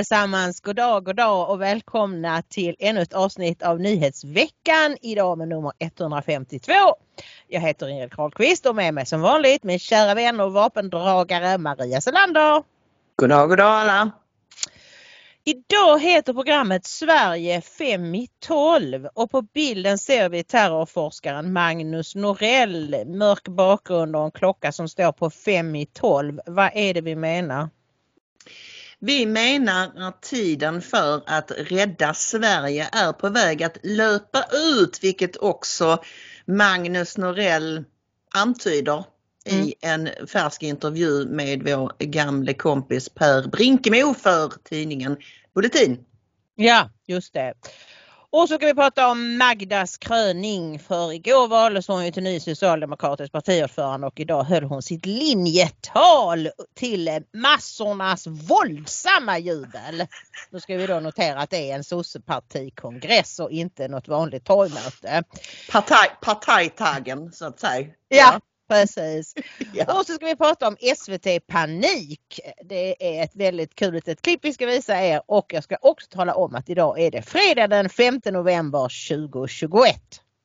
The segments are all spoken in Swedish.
Allesammans, god dag, god dag och välkomna till ännu ett avsnitt av Nyhetsveckan idag med nummer 152. Jag heter Ingrid Carlqvist och med mig som vanligt min kära vän och vapendragare Maria Selander. God dag, god dag alla! Idag heter programmet Sverige 5 i 12 och på bilden ser vi terrorforskaren Magnus Norell, mörk bakgrund och en klocka som står på 5 i 12. Vad är det vi menar? Vi menar att tiden för att rädda Sverige är på väg att löpa ut, vilket också Magnus Norell antyder mm. i en färsk intervju med vår gamle kompis Per Brinkemo för tidningen Bulletin. Ja, just det. Och så ska vi prata om Magdas kröning för igår valdes hon ju till ny socialdemokratisk partiordförande och idag höll hon sitt linjetal till massornas våldsamma jubel. Nu ska vi då notera att det är en sossepartikongress och inte något vanligt torgmöte. Partaj, partajtaggen så att säga. Ja, Precis. Ja. Och så ska vi prata om SVT Panik. Det är ett väldigt kul litet klipp vi ska visa er och jag ska också tala om att idag är det fredag den 5 november 2021.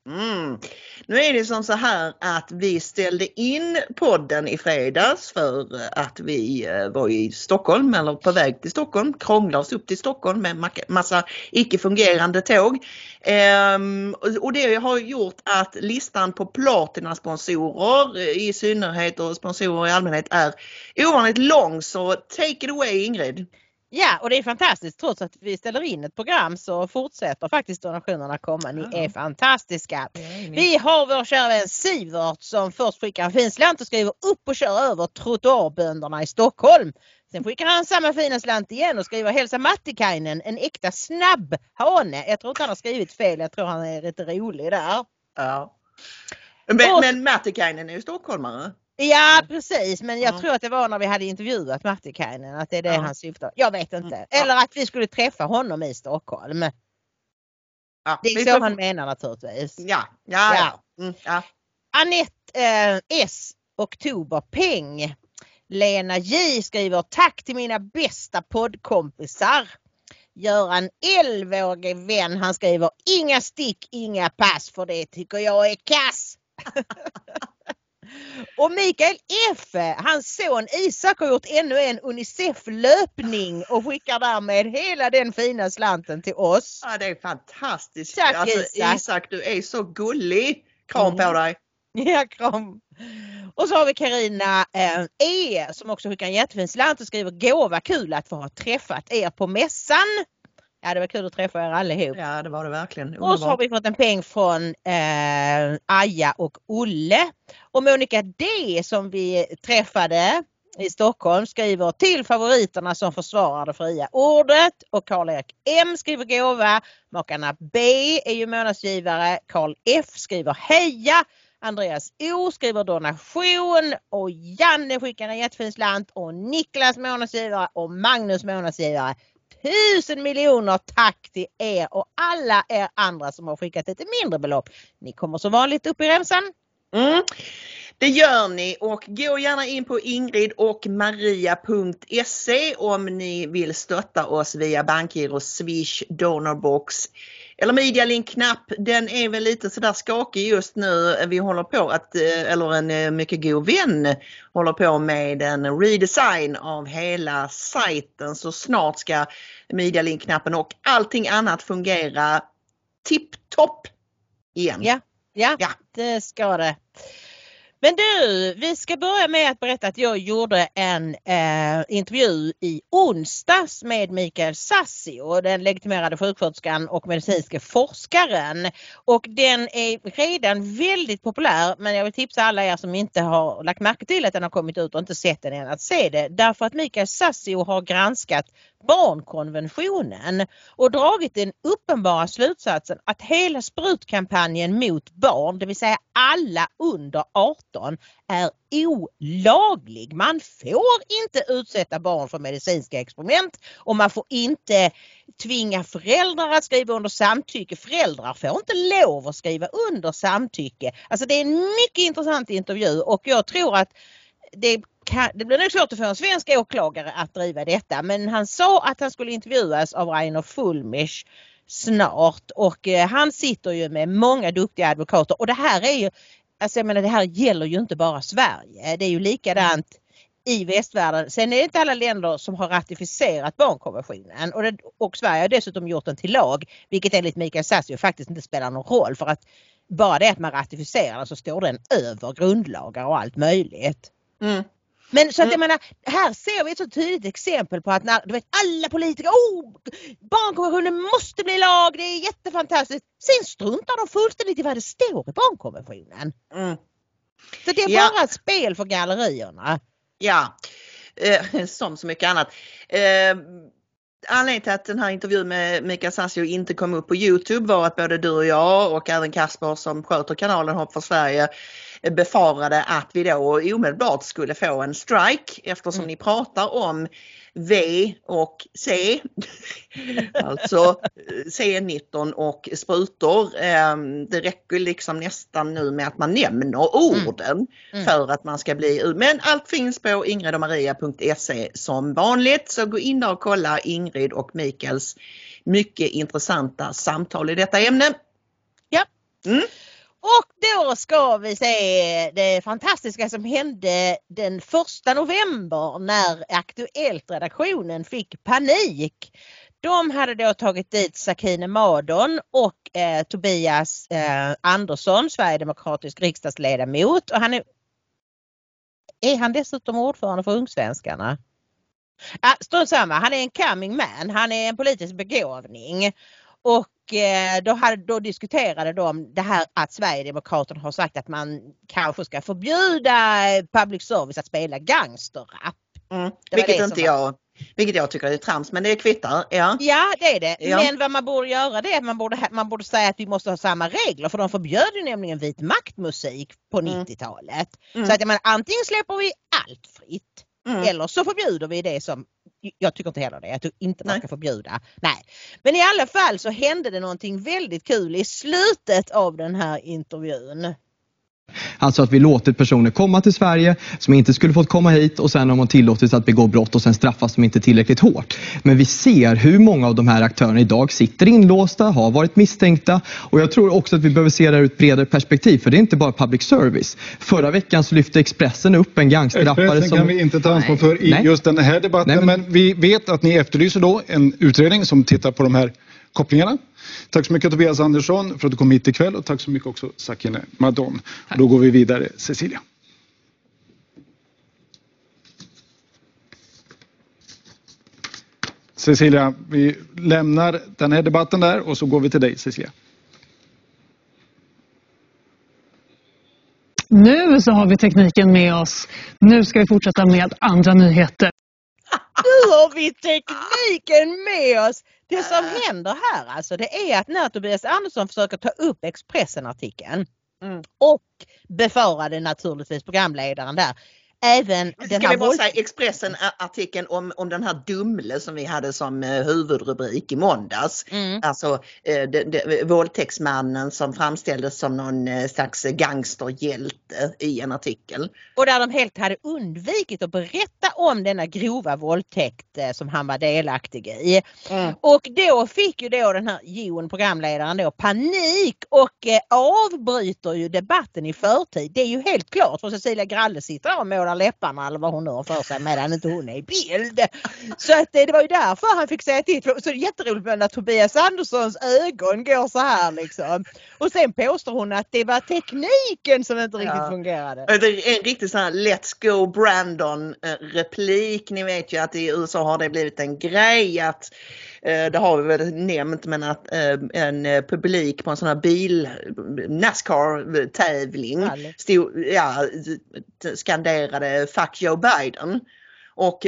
Mm. Nu är det som så här att vi ställde in podden i fredags för att vi eh, var i Stockholm eller på väg till Stockholm, krånglade oss upp till Stockholm med massa icke fungerande tåg. Ehm, och det har gjort att listan på platina-sponsorer eh, i synnerhet och sponsorer i allmänhet är ovanligt lång så take it away Ingrid! Ja och det är fantastiskt trots att vi ställer in ett program så fortsätter faktiskt donationerna komma. Ni ja. är fantastiska. Vi har vår kära vän Sivert som först skickar en fin slant och skriver upp och kör över trottoarbönderna i Stockholm. Sen skickar han samma fina slant igen och skriver hälsa Mattikainen en äkta snabb hane. Jag tror inte han har skrivit fel, jag tror han är lite rolig där. Ja. Men, och, men Mattikainen är ju stockholmare. Ja precis men jag ja. tror att det var när vi hade intervjuat Martikainen att det är det ja. han syftar Jag vet inte. Mm. Eller att vi skulle träffa honom i Stockholm. Ja, det är så får... han menar naturligtvis. Ja, ja, ja. Mm, ja. Anette eh, S. Oktoberpeng. Lena J skriver tack till mina bästa poddkompisar. Göran 11-årig vän han skriver inga stick, inga pass för det tycker jag är kass. Och Mikael F, hans son Isak har gjort ännu en Unicef löpning och skickar därmed hela den fina slanten till oss. Ja det är fantastiskt. Tack alltså, Isak. Isak du är så gullig. Kram mm. på dig. Ja kram. Och så har vi Karina eh, E som också skickar en jättefin slant och skriver gåva kul att få ha träffat er på mässan. Ja det var kul att träffa er allihop. Ja det var det verkligen. Underbar. Och så har vi fått en peng från eh, Aja och Olle. Och Monica D som vi träffade i Stockholm skriver till favoriterna som försvarar det fria ordet och Karl-Erik M skriver gåva. Makarna B är ju månadsgivare. Karl F skriver heja. Andreas O skriver donation och Janne skickar en jättefin slant och Niklas månadsgivare och Magnus månadsgivare. Tusen miljoner tack till er och alla er andra som har skickat lite mindre belopp. Ni kommer som vanligt upp i remsan. Mm. Det gör ni och gå gärna in på ingrid och maria.se om ni vill stötta oss via bankgiro, swish, donorbox eller medialink-knapp. Den är väl lite sådär skakig just nu. Vi håller på att, eh, eller en eh, mycket god vän håller på med en redesign av hela sajten så snart ska medialink-knappen och allting annat fungera tipptopp igen. Ja, Ja, Ja. det ska det. Men du, vi ska börja med att berätta att jag gjorde en eh, intervju i onsdags med Mikael Sassio, den legitimerade sjuksköterskan och medicinska forskaren. Och den är redan väldigt populär men jag vill tipsa alla er som inte har lagt märke till att den har kommit ut och inte sett den än att se det. Därför att Mikael Sassio har granskat barnkonventionen och dragit den uppenbara slutsatsen att hela sprutkampanjen mot barn, det vill säga alla under 18, är olaglig. Man får inte utsätta barn för medicinska experiment och man får inte tvinga föräldrar att skriva under samtycke. Föräldrar får inte lov att skriva under samtycke. Alltså det är en mycket intressant intervju och jag tror att det, kan, det blir nog svårt att få en svensk åklagare att driva detta men han sa att han skulle intervjuas av Rainer Fulmisch snart och eh, han sitter ju med många duktiga advokater och det här är ju, alltså jag menar det här gäller ju inte bara Sverige. Det är ju likadant i västvärlden. Sen är det inte alla länder som har ratificerat barnkonventionen och, det, och Sverige har dessutom gjort den till lag vilket enligt Mikael Sassio faktiskt inte spelar någon roll för att bara det att man ratificerar den så står den över grundlagar och allt möjligt. Mm. Men så att jag Mm. menar, här ser vi ett så tydligt exempel på att när du vet, alla politiker, oh, barnkonventionen måste bli lag, det är jättefantastiskt. Sen struntar de fullständigt i vad det står i barnkonventionen. Mm. Så det är Ja. bara ett spel för gallerierna. Ja, eh, som så mycket annat. Eh, anledningen till att den här intervjun med Mikael Sassio inte kom upp på Youtube var att både du och jag och även Kasper som sköter kanalen Hopp för Sverige befarade att vi då omedelbart skulle få en strike eftersom Mm. ni pratar om V och C. alltså eh, C19 och sprutor. Eh, Det räcker liksom nästan nu med att man nämner orden Mm. för att man ska bli Men allt finns på ingridomaria.se som vanligt så gå in där och kolla Ingrid och Mikaels mycket intressanta samtal i detta ämne. Och då ska vi se det fantastiska som hände den första november när Aktuellt-redaktionen fick panik. De hade då tagit dit Sakine Madon och eh, Tobias eh, Andersson, Sverigedemokratisk riksdagsledamot. Och han är, är han dessutom ordförande för Ungsvenskarna? Ah, Strunt samma, han är en coming man, han är en politisk begåvning. Och då, hade, då diskuterade de det här att Sverigedemokraterna har sagt att man kanske ska förbjuda eh, public service att spela gangsterrap. Mm. Vilket inte jag, vilket jag tycker är trams men det kvittar. Ja. Ja det är det. Ja. Men vad man borde göra det är att man borde, man borde säga att vi måste ha samma regler för de förbjöd ju nämligen vit maktmusik på Mm. 90-talet. Mm. Så att menar, antingen släpper vi allt fritt Mm. eller så förbjuder vi det som jag tycker inte heller det. Jag tycker inte man Nej. ska förbjuda. Nej. Men i alla fall så hände det någonting väldigt kul i slutet av den här intervjun. Alltså att vi låtit personer komma till Sverige som inte skulle fått komma hit och sen har man tillåtits att begå brott och sen straffas de inte tillräckligt hårt. Men vi ser hur många av de här aktörerna idag sitter inlåsta, har varit misstänkta och jag tror också att vi behöver se det här ur ett bredare perspektiv för det är inte bara public service. Förra veckan så lyfte Expressen upp en gangsterrappare Expressen som... kan vi inte ta ansvar för i Nej. just den här debatten. Nej, men- men... vi vet att ni efterlyser då en utredning som tittar på de här kopplingarna. Tack så mycket Tobias Andersson för att du kom hit ikväll och tack så mycket också Sakine Madon. Och då går vi vidare Cecilia. Cecilia, vi lämnar den här debatten där och så går vi till dig Cecilia. Nu så har vi tekniken med oss. Nu ska vi fortsätta med andra nyheter. Nu har vi tekniken med oss! Det som händer här alltså det är att när Tobias Andersson försöker ta upp Expressen-artikeln Mm. och befarade naturligtvis programledaren där. Även den Ska här vi bara våld- Expressen-artikeln om, om den här Dumle som vi hade som eh, huvudrubrik i måndags. Mm. Alltså eh, det, det, våldtäktsmannen som framställdes som någon eh, slags gangsterhjälte i en artikel. Och där de helt hade undvikit att berätta om denna grova våldtäkt som han var delaktig i. Mm. Och då fick ju då den här Jon, programledaren, då panik och eh, avbryter ju debatten i förtid. Det är ju helt klart för Cecilia Gralle sitter där och målar läpparna eller vad hon nu har för sig medan inte hon är i bild. Så att eh, det var ju därför han fick säga till. Så det är jätteroligt med när Tobias Anderssons ögon går så här liksom. Och sen påstår hon att det var tekniken som inte riktigt Ja. fungerade. Det är en riktig sån här Let's go Brandon eh, replik. Ni vet ju att i USA har det blivit en grej att det har vi väl nämnt men att eh, en eh, publik på en sån här bil Nascar tävling Rally. stod, ja, skanderade Fuck Joe Biden. Och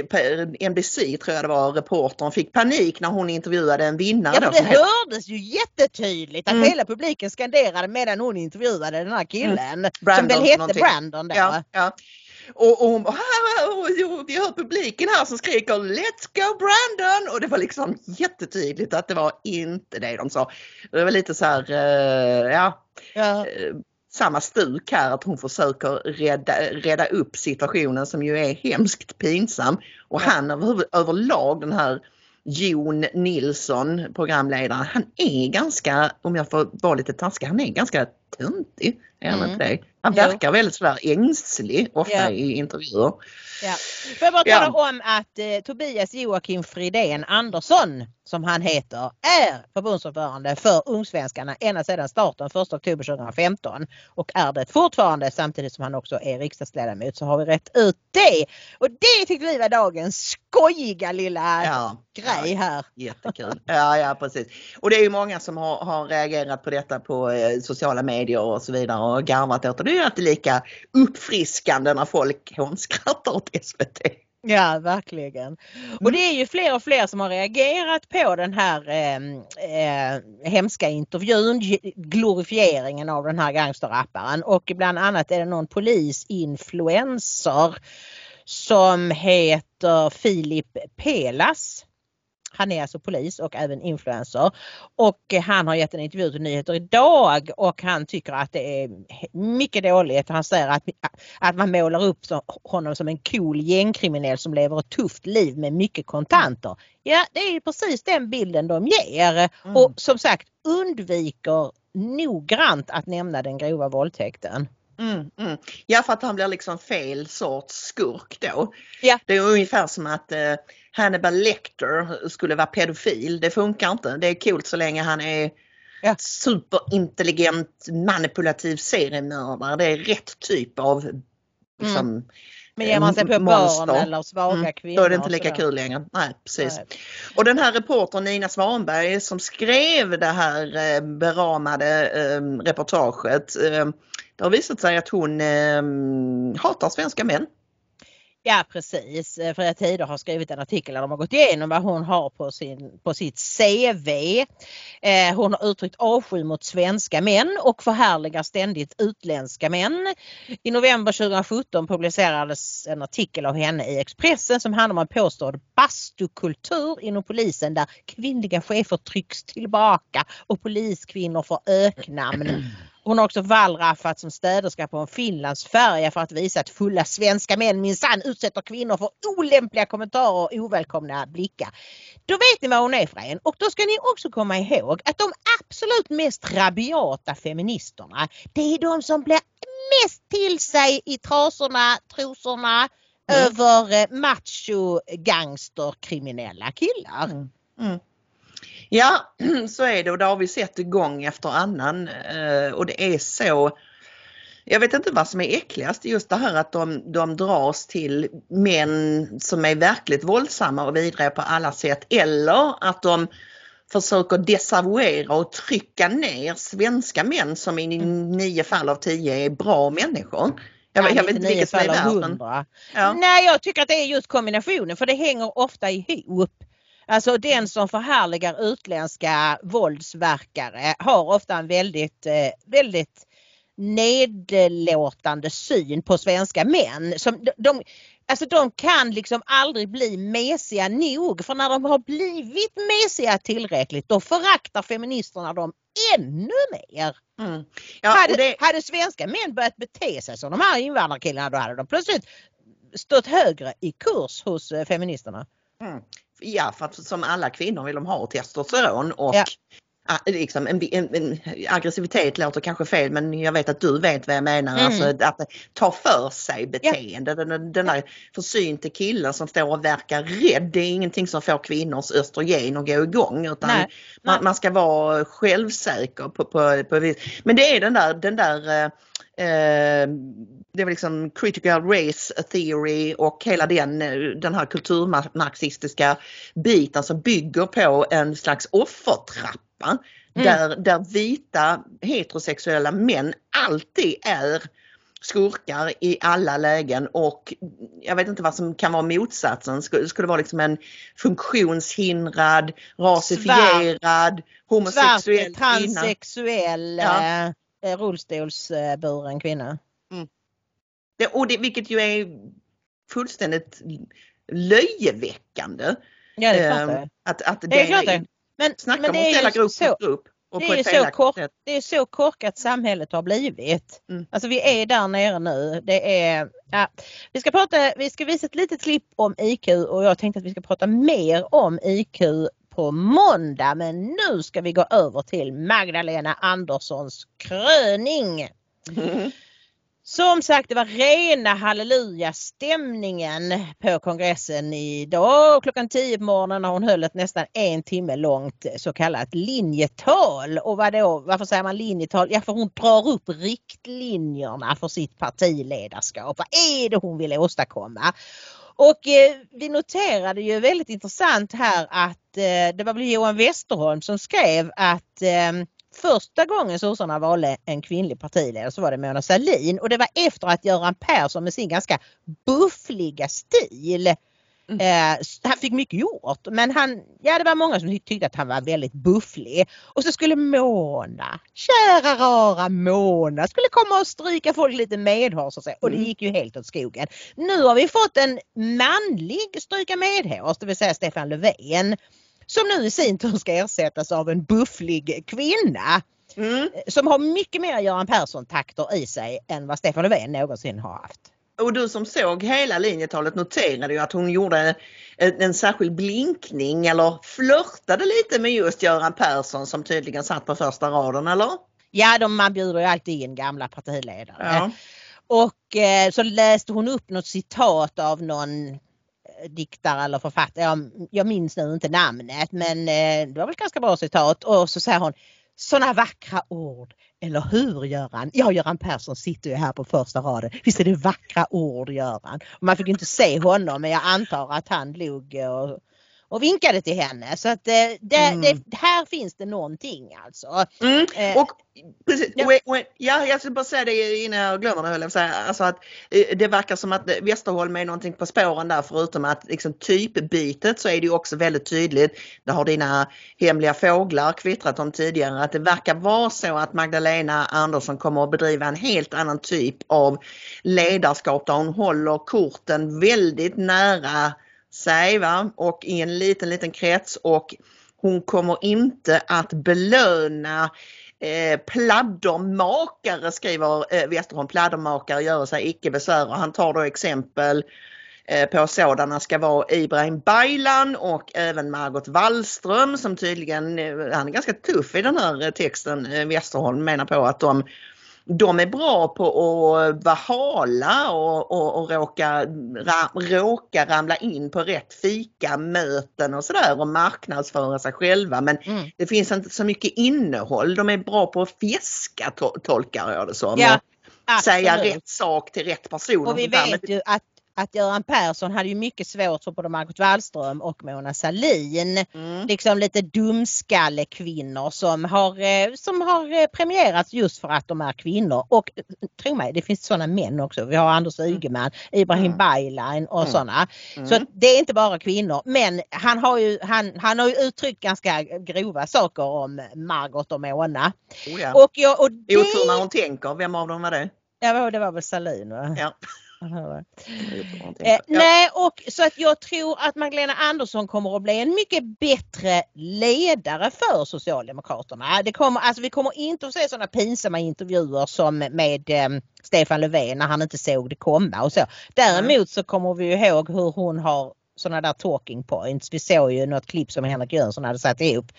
NBC tror jag det var reportern fick panik när hon intervjuade en vinnare. Ja som det hördes ju jättetydligt att Mm. hela publiken skanderade medan hon intervjuade den här killen. som Brandon väl hette någonting. Brandon då. Ja, ja. Och, och hon bara, "Ah, ah, ah, vi hör publiken här som skriker Let's go Brandon! Och det var liksom jättetydligt att det var inte det de sa. Det var lite så här, eh, ja, Ja. eh, samma stuk här att hon försöker rädda, rädda upp situationen som ju är hemskt pinsam. Och han över, överlag den här Jon Nilsson, programledaren, han är ganska, om jag får vara lite taskig, han är ganska töntig. Är han Mm. inte det? Han Jo. verkar väldigt sådär ängslig ofta Ja. i intervjuer. Ja. Får jag bara Ja. tala om att eh, Tobias Joakim Fridén Andersson, som han heter, är förbundsordförande för Ungsvenskarna ända sedan starten 1 oktober 2015 och är det fortfarande samtidigt som han också är riksdagsledamot så har vi rätt ut det. Och det tyckte vi var dagens skojiga lilla Ja. grej här. Jättekul. Ja, ja precis. Och det är ju många som har, har reagerat på detta på eh, sociala medier och så vidare och garvat åt det. Det är ju alltid lika uppfriskande när folk hånskrattar åt SVT. Ja, verkligen. Och det är ju fler och fler som har reagerat på den här eh, eh, hemska intervjun, ge- glorifieringen av den här gangsterrapparen och bland annat är det någon polisinfluencer som heter Filip Pelas. Han är alltså polis och även influencer. Och eh, han har gett en intervju till Nyheter idag och han tycker att det är mycket dåligt. Han säger att, att man målar upp honom som en cool gängkriminell som lever ett tufft liv med mycket kontanter. Ja, det är precis den bilden de ger. Mm. Och som sagt undviker noggrant att nämna den grova våldtäkten. Mm, mm. Ja, för att han blir liksom fel sorts skurk då. Ja. Det är ungefär som att eh, Hannibal Lecter skulle vara pedofil. Det funkar inte. Det är coolt så länge han är Ja. superintelligent manipulativ seriemördare. Det är rätt typ av liksom, Men ger man sig på eh, monster. barn eller svaga Mm, kvinnor. Då är det inte lika kul längre. Nej, precis. Nej. Och den här reportern Nina Svanberg som skrev det här eh, beramade eh, reportaget. Eh, det har visat sig att hon eh, hatar svenska män. Ja precis. Eh, Fria Tider har skrivit en artikel där de har gått igenom vad hon har på, sin, på sitt CV. Eh, hon har uttryckt avsky mot svenska män och förhärligar ständigt utländska män. I november 2017 publicerades en artikel av henne i Expressen som handlar om en påstådd bastukultur inom polisen där kvinnliga chefer trycks tillbaka och poliskvinnor får öknamn. Hon har också wallraffat som städerska på en Finlandsfärja för att visa att fulla svenska män minsann utsätter kvinnor för olämpliga kommentarer och ovälkomna blickar. Då vet ni vad hon är för en och då ska ni också komma ihåg att de absolut mest rabiata feministerna det är de som blir mest till sig i trasorna, trosorna Mm. över eh, macho gangsterkriminella killar. Mm. Ja, så är det och det har vi sett gång efter annan eh, och det är så jag vet inte vad som är äckligast, just det här att de, de dras till män som är verkligt våldsamma och vidriga på alla sätt eller att de försöker desavouera och trycka ner svenska män som i nio fall av tio är bra människor. Jag, Ja, jag vet inte 99 vilket som är värst. men- 100. Ja. Nej jag tycker att det är just kombinationen för det hänger ofta ihop. Alltså den som förhärligar utländska våldsverkare har ofta en väldigt, eh, väldigt nedlåtande syn på svenska män. Som de, alltså de kan liksom aldrig bli mesiga nog för när de har blivit mesiga tillräckligt då föraktar feministerna dem ännu mer. Mm. Ja, hade, det, hade svenska män börjat bete sig som de här invandrarkillarna då hade de plötsligt stått högre i kurs hos eh, feministerna. mm ja, för att som alla kvinnor vill de ha testosteron och Ja ah, liksom en, en, en, aggressivitet låter kanske fel men jag vet att du vet vad jag menar. Mm. Alltså att ta för sig beteende. Den, den där försynte killen som står och verkar rädd. Det är ingenting som får kvinnors östrogen att gå igång utan Nej, nej. man, man ska vara självsäker på, på, på vis. Men det är den där, den där eh, eh, det var liksom critical race theory och hela den, den här kulturmarxistiska biten som bygger på en slags offertrappa. Mm. Där, där vita heterosexuella män alltid är skurkar i alla lägen och jag vet inte vad som kan vara motsatsen. Skulle, skulle det vara liksom en funktionshindrad, rasifierad, homosexuell Svart, transsexuell, Ja. eh, rullstolsburen kvinna. Det, och det, vilket ju är fullständigt löjeväckande. Ja det är klart Ehm, det. Att, att Det är klart det. Men, Snacka men om att ställa grupp så, mot grupp. Och det är så kort- sätt. det är så korkat samhället har blivit. Mm. Alltså vi är där nere nu. Det är, ja, vi, ska prata, vi ska visa ett litet klipp om IQ och jag tänkte att vi ska prata mer om IQ på måndag men nu ska vi gå över till Magdalena Anderssons kröning. Mm. Som sagt det var rena halleluja-stämningen på kongressen idag klockan 10 på morgonen när hon höll ett nästan en timme långt så kallat linjetal. Och vadå varför säger man linjetal? Ja för hon drar upp riktlinjerna för sitt partiledarskap. Vad är det hon vill åstadkomma? Och eh, vi noterade ju väldigt intressant här att eh, det var väl Johan Westerholm som skrev att eh, första gången sossarna valde en kvinnlig partiledare så var det Mona Sahlin och det var efter att Göran Persson med sin ganska buffliga stil Eh, s- han fick mycket gjort men han, ja det var många som ty- tyckte att han var väldigt bufflig. Och så skulle Mona, kära rara Mona, skulle komma och stryka folk lite medhårs och så. Och det Mm. gick ju helt åt skogen. Nu har vi fått en manlig stryka medhårs, det vill säga Stefan Löfven. Som nu i sin tur ska ersättas av en bufflig kvinna Mm. som har mycket mer Göran Persson-takter i sig än vad Stefan Löfven någonsin har haft. Och du som såg hela linjetalet noterade ju att hon gjorde en, en särskild blinkning eller flörtade lite med just Göran Persson som tydligen satt på första raden eller? Ja, de, man bjuder ju alltid in gamla partiledare. Ja. Och eh, så läste hon upp något citat av någon diktare eller författare. Jag, jag minns nu inte namnet men eh, det var väl ett ganska bra citat. Och så säger hon sådana vackra ord. Eller hur Göran? Ja, Göran Persson sitter ju här på första raden. Visst är det vackra ord Göran? Man fick ju inte se honom men jag antar att han log och, och vinkade till henne. Så att eh, det, Mm. det, här finns det någonting alltså. Mm. Eh, Och, precis, ja. och, och, ja, jag ska bara säga det innan jag glömmer det höll jag säga. Alltså att eh, det verkar som att Westerholm är någonting på spåren där förutom att liksom typbytet så är det ju också väldigt tydligt. Det har dina hemliga fåglar kvittrat om tidigare att det verkar vara så att Magdalena Andersson kommer att bedriva en helt annan typ av ledarskap där hon håller korten väldigt nära sig va? och i en liten liten krets. Och hon kommer inte att belöna Eh, pladdermakare skriver eh, Westerholm, pladdermakare gör sig icke besvär. Och han tar då exempel eh, på sådana. Ska vara Ibrahim Baylan och även Margot Wallström som tydligen, eh, han är ganska tuff i den här eh, texten, Westerholm menar på att de de är bra på att vara hala och, och, och råka, ra, råka ramla in på rätt fikamöten och sådär och marknadsföra sig själva men Mm. det finns inte så mycket innehåll. De är bra på att fiska to- tolkar jag det som. Ja, och säga absolut. rätt sak till rätt person. Och vi vet ju att, att Göran Persson hade ju mycket svårt för både Margot Wallström och Mona Sahlin. Mm. Liksom lite dumskallekvinnor som har, eh, som har eh, premierats just för att de är kvinnor. Och eh, tro mig, det finns sådana män också. Vi har Anders Ygeman, Ibrahim Mm. Baylan och Mm. sådana. Mm. Så det är inte bara kvinnor. Men han har ju, han, han har ju uttryckt ganska grova saker om Margot och Mona. Oh, ja. Och, jag, och det, Otur när hon tänker, vem av dem var det? ja, det var väl Sahlin va? Ja. Eh, nej, och så att jag tror att Magdalena Andersson kommer att bli en mycket bättre ledare för Socialdemokraterna. Det kommer, alltså vi kommer inte att se sådana pinsamma intervjuer som med eh, Stefan Löfven när han inte såg det komma och så. Däremot så kommer vi ihåg hur hon har sådana där talking points. Vi såg ju något klipp som Henrik Jönsson hade satt ihop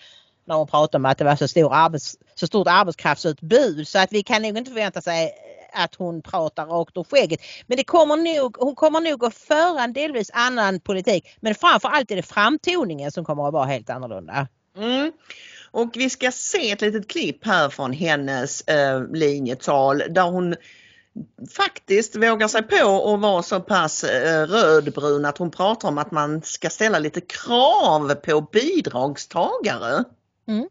när hon pratade om att det var så, stor arbets, så stort arbetskraftsutbud så att vi kan nog inte förvänta sig att hon pratar rakt ur skägget. Men det kommer nog, hon kommer nog att föra en delvis annan politik. Men framförallt är det framtoningen som kommer att vara helt annorlunda. Mm. Och vi ska se ett litet klipp här från hennes eh, linjetal där hon faktiskt vågar sig på att vara så pass eh, rödbrun att hon pratar om att man ska ställa lite krav på bidragstagare. Mm.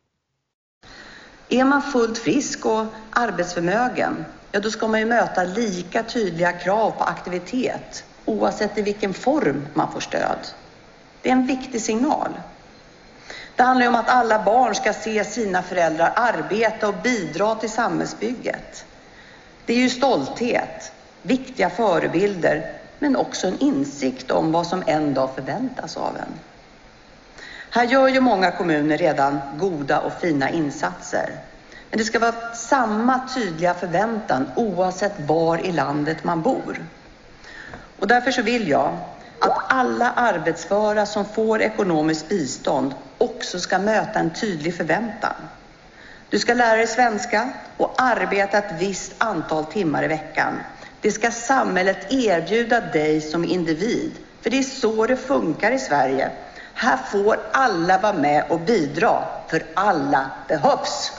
Är man fullt frisk och arbetsförmögen, ja då ska man ju möta lika tydliga krav på aktivitet oavsett i vilken form man får stöd. Det är en viktig signal. Det handlar om att alla barn ska se sina föräldrar arbeta och bidra till samhällsbygget. Det är ju stolthet, viktiga förebilder, men också en insikt om vad som en dag förväntas av en. Här gör ju många kommuner redan goda och fina insatser. Men det ska vara samma tydliga förväntan oavsett var i landet man bor. Och därför så vill jag att alla arbetsföra som får ekonomiskt bistånd också ska möta en tydlig förväntan. Du ska lära dig svenska och arbeta ett visst antal timmar i veckan. Det ska samhället erbjuda dig som individ, för det är så det funkar i Sverige. Här får alla vara med och bidra, för alla behövs.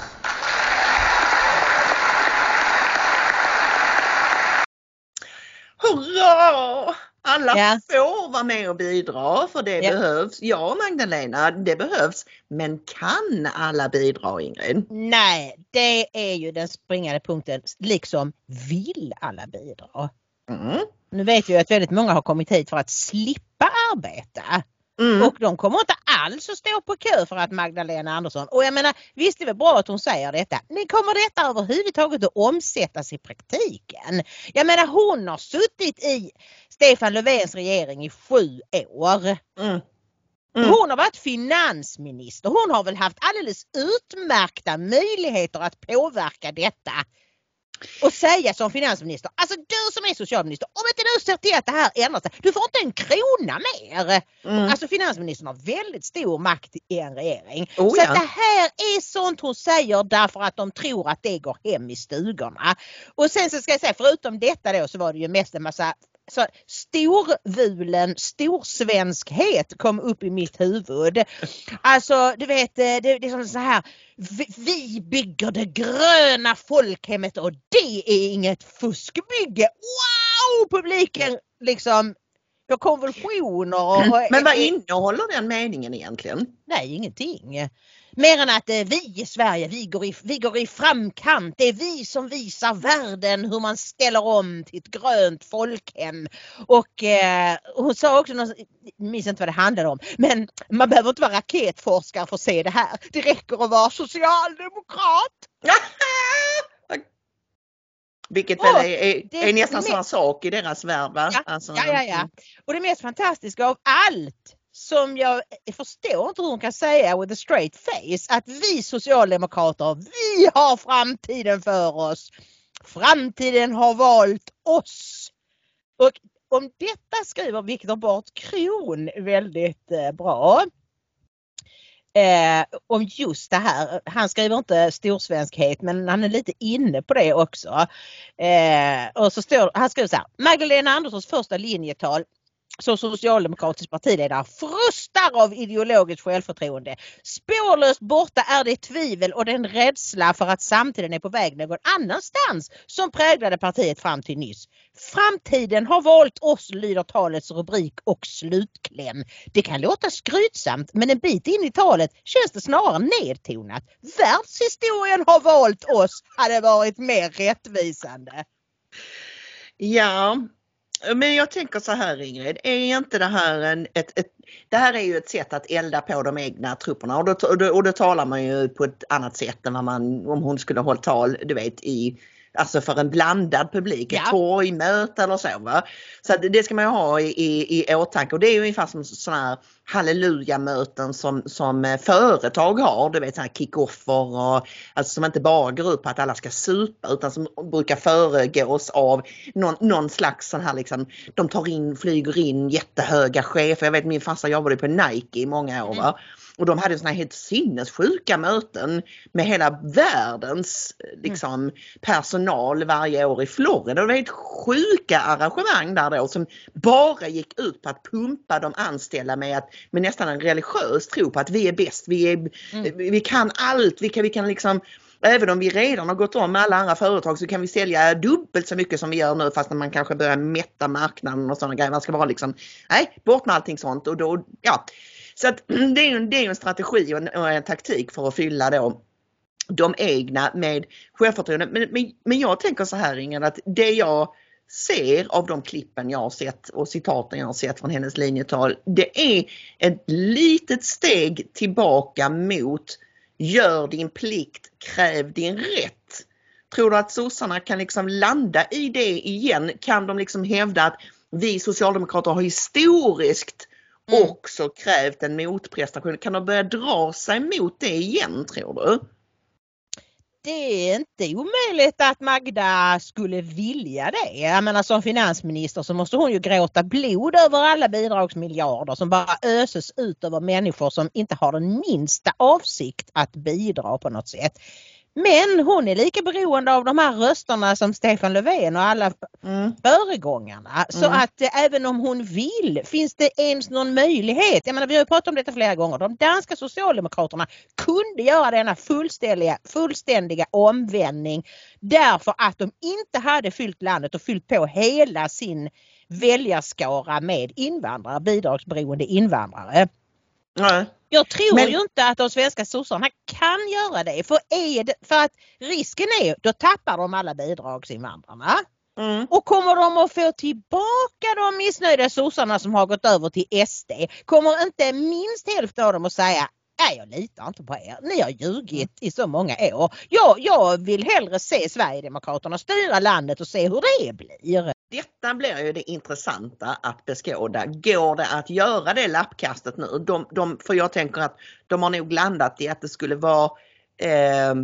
Hurra! Alla ja. får vara med och bidra för det ja. behövs. Ja Magdalena, det behövs. Men kan alla bidra Ingrid? Nej, det är ju den springande punkten. Liksom vill alla bidra? Mm. Nu vet vi att väldigt många har kommit hit för att slippa arbeta. Mm. Och de kommer inte alls att stå på kö för att Magdalena Andersson och jag menar visst det är väl bra att hon säger detta men kommer detta överhuvudtaget att omsättas i praktiken? Jag menar hon har suttit i Stefan Löfvens regering i sju år. Mm. Mm. Hon har varit finansminister. Hon har väl haft alldeles utmärkta möjligheter att påverka detta och säga som finansminister, alltså du som är socialminister, om inte du ser till att det här ändrar sig, du får inte en krona mer. Mm. Alltså finansministern har väldigt stor makt i en regering. Oh, så ja. det här är sånt hon säger därför att de tror att det går hem i stugorna. Och sen så ska jag säga, förutom detta då så var det ju mest en massa så storvulen storsvenskhet kom upp i mitt huvud. Alltså du vet det, det är som så här vi bygger det gröna folkhemmet och det är inget fuskbygge. Wow! Publiken liksom får konvulsioner. Och, Men vad innehåller den meningen egentligen? Nej, ingenting. Mer än att vi i Sverige, vi går, i, vi går i framkant. Det är vi som visar världen hur man ställer om till ett grönt folkhem. Och eh, hon sa också, jag minns inte vad det handlade om, men man behöver inte vara raketforskare för att se det här. Det räcker att vara socialdemokrat. Vilket väl är, är, är nästan samma sak i deras värld va? Ja, alltså, ja, ja, ja. Mm. Och det mest fantastiska av allt som jag förstår inte hur hon kan säga with a straight face att vi socialdemokrater, vi har framtiden för oss. Framtiden har valt oss. Och om detta skriver Viktor Bart Kron väldigt eh, bra. Eh, om just det här. Han skriver inte storsvenskhet men han är lite inne på det också. Eh, och så står, han skriver så här. Magdalena Anderssons första linjetal som socialdemokratisk partiledare frustar av ideologiskt självförtroende. Spårlöst borta är det tvivel och den rädsla för att samtiden är på väg någon annanstans som präglade partiet fram till nyss. Framtiden har valt oss lyder talets rubrik och slutkläm. Det kan låta skrytsamt men en bit in i talet känns det snarare nedtonat. Världshistorien har valt oss hade varit mer rättvisande. Ja, men jag tänker så här Ingrid, är inte det här en, ett, ett, det här är ju ett sätt att elda på de egna trupperna. Och då, och då, och då talar man ju på ett annat sätt än vad man, om hon skulle hållit tal, du vet i alltså för en blandad publik, ett Ja. torgmöte eller så. Va? Så det ska man ju ha i, i, i åtanke och det är ju ungefär som sådana här hallelujamöten som, som eh, företag har, du vet sådana här kick-offer och alltså som inte bara går ut på att alla ska supa utan som brukar föregås av någon, någon slags sån här liksom, de tar in, flyger in jättehöga chefer. Jag vet min farsa jobbade på Nike i många år. Va? Och de hade såna här helt sinnessjuka möten med hela världens liksom, personal varje år i Florida. Det var helt sjuka arrangemang där då som bara gick ut på att pumpa de anställda med, att, med nästan en religiös tro på att vi är bäst, vi, är, vi kan allt, vi kan, vi kan liksom Även om vi redan har gått om med alla andra företag så kan vi sälja dubbelt så mycket som vi gör nu fast man kanske börjar mätta marknaden och sådana grejer. Man ska bara liksom, nej, bort med allting sånt och då, ja. Så att det är ju det är en strategi och en, och en taktik för att fylla då de egna med självförtroende. Men, men, men jag tänker så här Ingen att det jag ser av de klippen jag har sett och citaten jag har sett från hennes linjetal. Det är ett litet steg tillbaka mot gör din plikt, kräv din rätt. Tror du att sossarna kan liksom landa i det igen? Kan de liksom hävda att vi socialdemokrater har historiskt Mm. också krävt en motprestation? Kan de börja dra sig mot det igen tror du? Det är inte omöjligt att Magda skulle vilja det. Jag menar som finansminister så måste hon ju gråta blod över alla bidragsmiljarder som bara öses ut över människor som inte har den minsta avsikt att bidra på något sätt. Men hon är lika beroende av de här rösterna som Stefan Löfven och alla Mm. föregångarna. Så Mm. att eh, även om hon vill, finns det ens någon möjlighet? Jag menar, vi har ju pratat om detta flera gånger. De danska socialdemokraterna kunde göra denna fullständiga, fullständiga omvändning därför att de inte hade fyllt landet och fyllt på hela sin väljarskara med invandrare, bidragsberoende invandrare. Nej. Jag tror Men- ju inte att de svenska sossarna kan göra det. För, är det, för att risken är då tappar de alla bidragsinvandrarna. Mm. Och kommer de att få tillbaka de missnöjda sossarna som har gått över till SD? Kommer inte minst hälften av dem att säga Nej jag litar inte på er. Ni har ljugit i så många år. Jag, jag vill hellre se Sverigedemokraterna styra landet och se hur det blir. Detta blir ju det intressanta att beskåda. Går det att göra det lappkastet nu? De, de, för jag tänker att de har nog landat i att det skulle vara eh,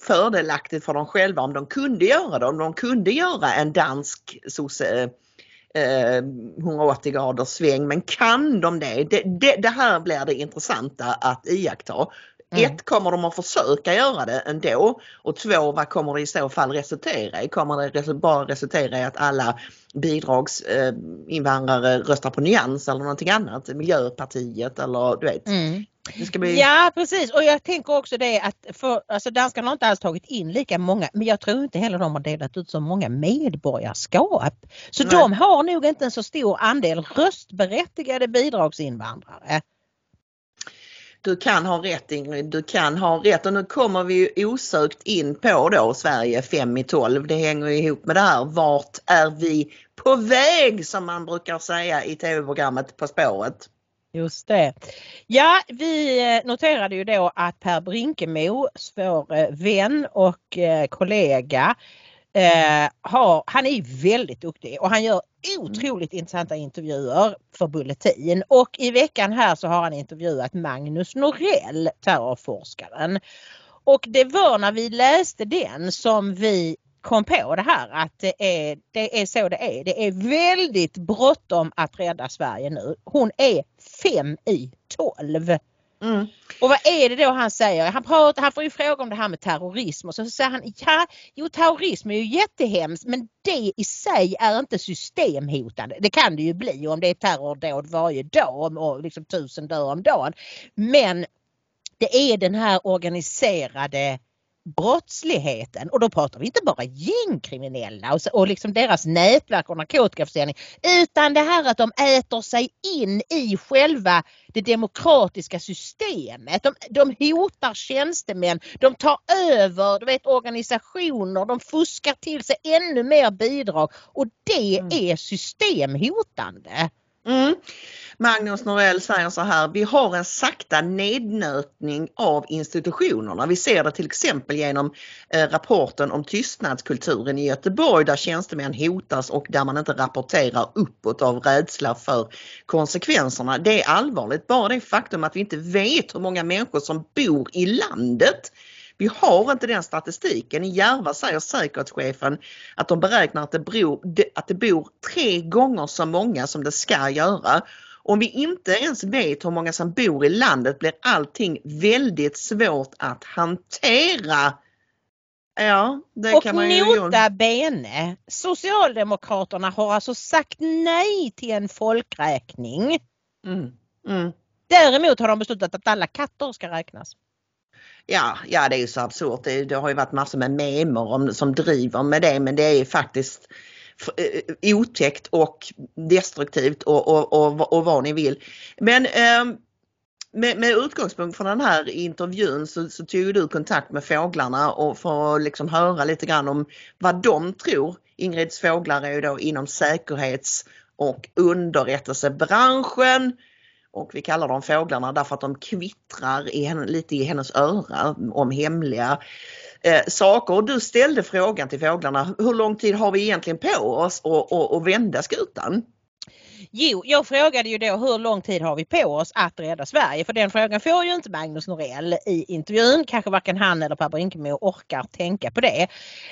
fördelaktigt för dem själva om de kunde göra det. Om de kunde göra en dansk sosse, eh, eh 180 graders sväng. Men kan de det? Det, det? det här blir det intressanta att iaktta. Mm. Ett, kommer de att försöka göra det ändå? Och två, vad kommer det i så fall resultera i? Kommer det bara resultera i att alla bidragsinvandrare röstar på Nyans eller någonting annat? Miljöpartiet eller du vet. Ska bli... Ja precis och jag tänker också det att för, alltså danskarna har inte alls tagit in lika många men jag tror inte heller de har delat ut så många medborgarskap. Så Nej. de har nog inte en så stor andel röstberättigade bidragsinvandrare. Du kan ha rätt Ingrid, du kan ha rätt och nu kommer vi ju osökt in på då Sverige 5 i 12. Det hänger ju ihop med det här. Vart är vi på väg som man brukar säga i tv-programmet På spåret? Just det. Ja, vi eh, noterade ju då att Per Brinkemo, vår eh, vän och eh, kollega, eh, har, han är väldigt duktig och han gör otroligt intressanta intervjuer för Bulletin. Och i veckan här så har han intervjuat Magnus Norell, terrorforskaren. Och det var när vi läste den som vi kom på det här att det är, det är så det är. Det är väldigt bråttom att rädda Sverige nu. Hon är fem i tolv. Mm. Och vad är det då han säger? Han, pratar, han får ju fråga om det här med terrorism och så säger han ja, jo terrorism är ju jättehemskt men det i sig är inte systemhotande. Det kan det ju bli om det är terrordåd varje dag och liksom tusen dör om dagen. Men det är den här organiserade brottsligheten och då pratar vi inte bara gängkriminella och, och liksom deras nätverk och narkotikaförsäljning utan det här att de äter sig in i själva det demokratiska systemet. De, de hotar tjänstemän, de tar över du vet, organisationer, de fuskar till sig ännu mer bidrag och det Mm. är systemhotande. Mm. Magnus Norell säger så här, vi har en sakta nednötning av institutionerna. Vi ser det till exempel genom eh, rapporten om tystnadskulturen i Göteborg där tjänstemän hotas och där man inte rapporterar uppåt av rädsla för konsekvenserna. Det är allvarligt. Bara det faktum att vi inte vet hur många människor som bor i landet vi har inte den statistiken. I Järva säger säkerhetschefen att de beräknar att det, beror, att det bor tre gånger så många som det ska göra. Om vi inte ens vet hur många som bor i landet blir allting väldigt svårt att hantera. Ja, det och kan man ju... nota bene, Socialdemokraterna har alltså sagt nej till en folkräkning. Mm, mm. Däremot har de beslutat att alla katter ska räknas. Ja, ja det är ju så absurt. Det, det har ju varit massor med memer om, som driver med det men det är ju faktiskt eh, eh, otäckt och destruktivt och, och, och, och vad ni vill. Men eh, med, med utgångspunkt från den här intervjun så, så tog du kontakt med fåglarna och för att liksom höra lite grann om vad de tror. Ingrids fåglar är ju då inom säkerhets och underrättelsebranschen och vi kallar dem fåglarna därför att de kvittrar i henne, lite i hennes öra om hemliga eh, saker. du ställde frågan till fåglarna, hur lång tid har vi egentligen på oss att vända skutan? Jo, jag frågade ju då hur lång tid har vi på oss att rädda Sverige? För den frågan får ju inte Magnus Norell i intervjun. Kanske varken han eller Per Brinkemo orkar tänka på det.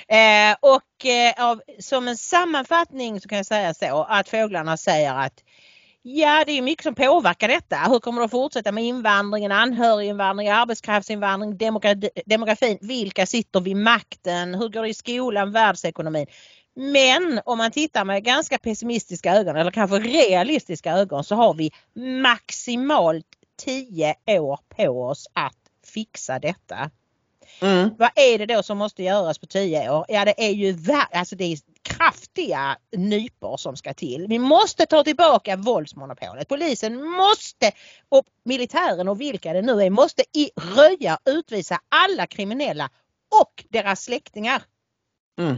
Eh, och eh, av, som en sammanfattning så kan jag säga så att fåglarna säger att Ja, det är mycket som påverkar detta. Hur kommer det att fortsätta med invandringen, anhöriginvandring, arbetskraftsinvandring, demografin? Vilka sitter vid makten? Hur går det i skolan, världsekonomin? Men om man tittar med ganska pessimistiska ögon eller kanske realistiska ögon så har vi maximalt 10 år på oss att fixa detta. Mm. Vad är det då som måste göras på 10 år? Ja det är ju alltså det är kraftiga nypor som ska till. Vi måste ta tillbaka våldsmonopolet. Polisen måste och militären och vilka det nu är måste i röja utvisa alla kriminella och deras släktingar. Mm.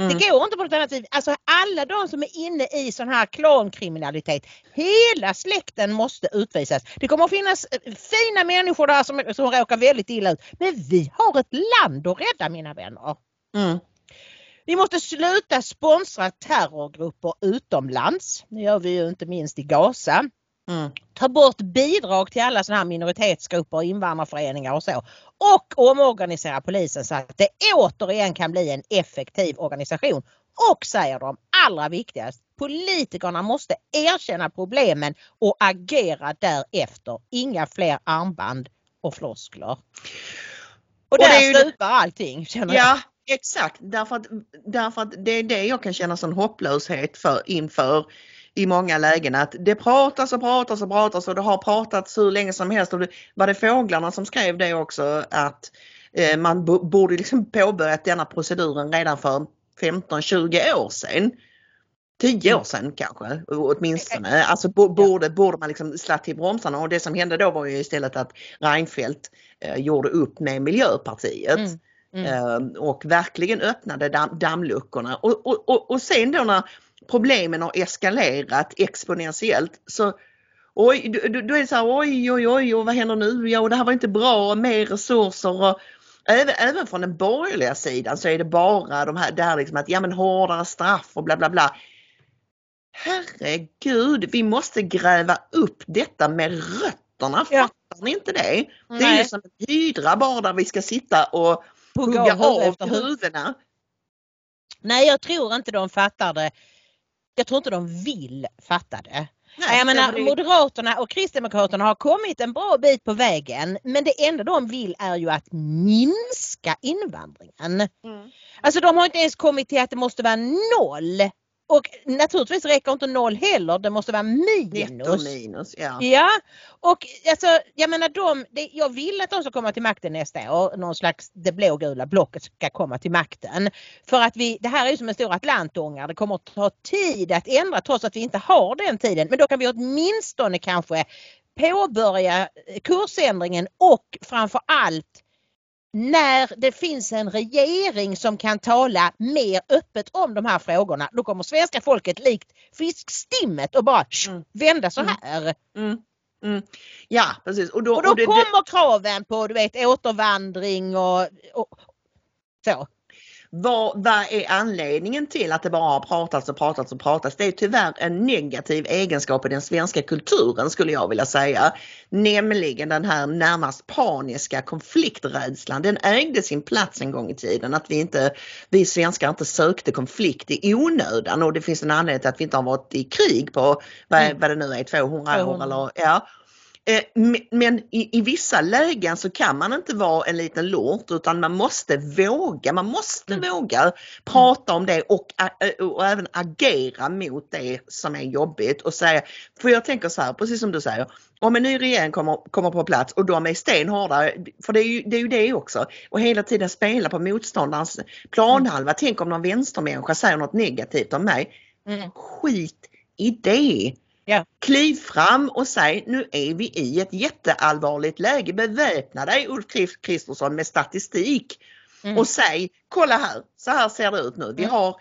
Mm. Det går inte på något annat vis. Alltså alla de som är inne i sån här klankriminalitet. Hela släkten måste utvisas. Det kommer att finnas eh, fina människor där som, som råkar väldigt illa ut. Men vi har ett land att rädda mina vänner. Mm. Vi måste sluta sponsra terrorgrupper utomlands. Det gör vi ju inte minst i Gaza. Mm. Ta bort bidrag till alla sådana här minoritetsgrupper, invandrarföreningar och så. Och omorganisera polisen så att det återigen kan bli en effektiv organisation. Och säger de allra viktigast, politikerna måste erkänna problemen och agera därefter. Inga fler armband och floskler. Och, och där ju... stupar allting känner ja, jag. Exakt, därför att, därför att det är det jag kan känna sån hopplöshet för inför i många lägen att det pratas och pratas och pratas och det har pratats hur länge som helst. Och det, var det Fåglarna som skrev det också att eh, man borde liksom påbörjat denna proceduren redan för 15-20 år sedan. 10 år mm. sedan kanske åtminstone. Alltså borde, borde man liksom slå till bromsarna och det som hände då var ju istället att Reinfeldt eh, gjorde upp med Miljöpartiet. Mm. Mm. Eh, och verkligen öppnade damm, dammluckorna. Och, och, och, och sen då när problemen har eskalerat exponentiellt så Oj, då är det så här, oj, oj, oj, och vad händer nu? Ja, och det här var inte bra, mer resurser. Och, även, även från den borgerliga sidan så är det bara de här, det här liksom att, ja men hårdare straff och bla bla bla. Herregud, vi måste gräva upp detta med rötterna, ja. fattar ni inte det? Nej. Det är ju som en hydra bara där vi ska sitta och hugga av huvudena. Nej, jag tror inte de fattar det jag tror inte de vill fatta det. Nej, jag menar, Moderaterna och Kristdemokraterna har kommit en bra bit på vägen men det enda de vill är ju att minska invandringen. Mm. Alltså de har inte ens kommit till att det måste vara noll och naturligtvis räcker inte noll heller, det måste vara minus. minus ja. ja. Och alltså, jag menar de, det, jag vill att de ska komma till makten nästa år, någon slags det blågula blocket ska komma till makten. För att vi, det här är ju som en stor atlantångare, det kommer att ta tid att ändra trots att vi inte har den tiden. Men då kan vi åtminstone kanske påbörja kursändringen och framför allt när det finns en regering som kan tala mer öppet om de här frågorna, då kommer svenska folket likt fiskstimmet och bara Mm. vända så Mm. här. Mm. Mm. Ja precis. Och då, Och då och det- kommer kraven på du vet återvandring och, och så. Vad, vad är anledningen till att det bara har pratats och pratats och pratats? Det är tyvärr en negativ egenskap i den svenska kulturen skulle jag vilja säga. Nämligen den här närmast paniska konflikträdslan. Den ägde sin plats en gång i tiden. Att vi, inte, vi svenskar inte sökte konflikt i onödan och det finns en anledning till att vi inte har varit i krig på vad, Mm. vad det nu är, 200 år 200. eller ja. Eh, men- i, i vissa lägen så kan man inte vara en liten lort utan man måste våga, man måste Mm. våga prata om det och, och även agera mot det som är jobbigt och säga, för jag tänker så här, precis som du säger, om en ny regering kommer, kommer på plats och de är stenhårda, för det är, ju, det är ju det också, och hela tiden spela på motståndarens planhalva. Tänk om någon vänstermänniska säger något negativt om mig. Mm. Skit i det! Ja. Kliv fram och säg nu är vi i ett jätteallvarligt läge. Beväpna dig Ulf Krist- Kristersson med statistik Mm. och säg kolla här, så här ser det ut nu. Vi Mm. har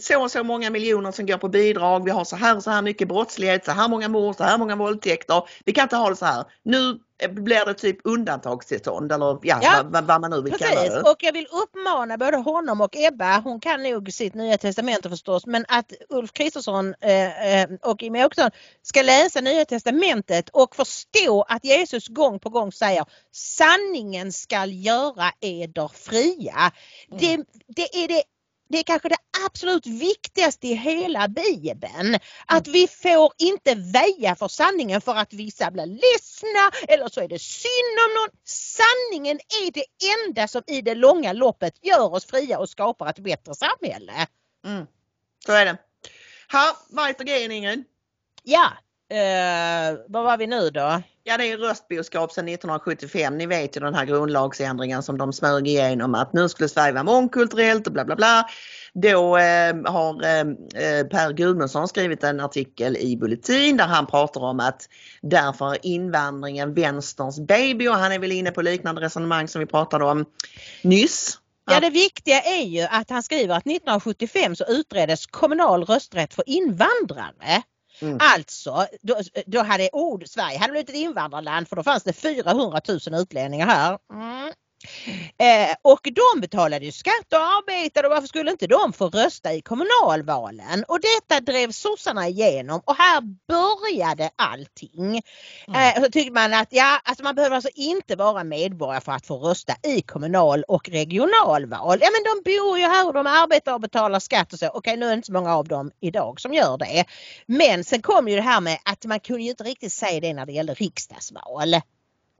så och så många miljoner som går på bidrag, vi har så här och så här mycket brottslighet, så här många mord, så här många våldtäkter. Vi kan inte ha det så här. Nu blir det typ undantagstillstånd eller ja, Ja, vad, vad man nu vill kalla Precis det. och jag vill uppmana både honom och Ebba, hon kan nog sitt nya testamente förstås, men att Ulf Kristersson eh, eh, och Jimmie Åkesson ska läsa nya testamentet och förstå att Jesus gång på gång säger sanningen skall göra eder fria. Det, det är det det är kanske det absolut viktigaste i hela Bibeln. Att vi får inte väja för sanningen för att vissa blir ledsna eller så är det synd om någon. Sanningen är det enda som i det långa loppet gör oss fria och skapar ett bättre samhälle. Mm. Så är det. Ha, weiter gehen Ingrid. Ja, eh, vad var vi nu då? Ja det är röstboskap sedan 1975. Ni vet ju den här grundlagsändringen som de smög igenom att nu skulle Sverige vara mångkulturellt och bla bla bla. Då eh, har eh, Per Gudmundsson skrivit en artikel i Bulletin där han pratar om att därför är invandringen vänsterns baby och han är väl inne på liknande resonemang som vi pratade om nyss. Ja det viktiga är ju att han skriver att 1975 så utreddes kommunal rösträtt för invandrare. Mm. Alltså, då, då hade ord, Sverige hade blivit ett invandrarland för då fanns det 400 000 utlänningar här. Mm. Eh, och de betalade ju skatt och arbetade och varför skulle inte de få rösta i kommunalvalen? Och detta drev sossarna igenom och här började allting. Eh, så tycker man att ja, alltså man behöver alltså inte vara medborgare för att få rösta i kommunal och regionalval. Ja men de bor ju här och de arbetar och betalar skatt och så. Okej nu är det inte så många av dem idag som gör det. Men sen kom ju det här med att man kunde ju inte riktigt säga det när det gällde riksdagsval.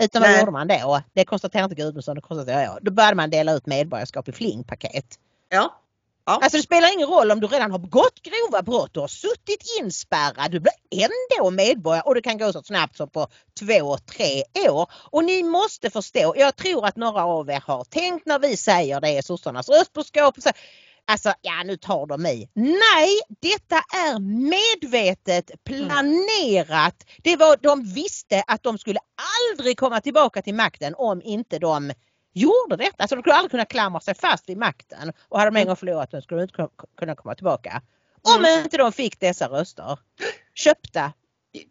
Utan vad Nej. gjorde man då? Det konstaterar inte Gudmundsson, det konstaterar jag. Då började man dela ut medborgarskap i flingpaket. Ja. Ja. Alltså det spelar ingen roll om du redan har begått grova brott, du har suttit inspärrad, du blir ändå medborgare och det kan gå så snabbt som på två, tre år. Och ni måste förstå, jag tror att några av er har tänkt när vi säger det sossarnas röstboskap. så- Alltså, ja nu tar de i. Nej, detta är medvetet planerat. Det var, de visste att de skulle aldrig komma tillbaka till makten om inte de gjorde detta. Alltså de skulle aldrig kunna klamra sig fast vid makten. Och hade de en gång förlorat den skulle de inte ku- kunna komma tillbaka. Om inte de fick dessa röster. Köpta.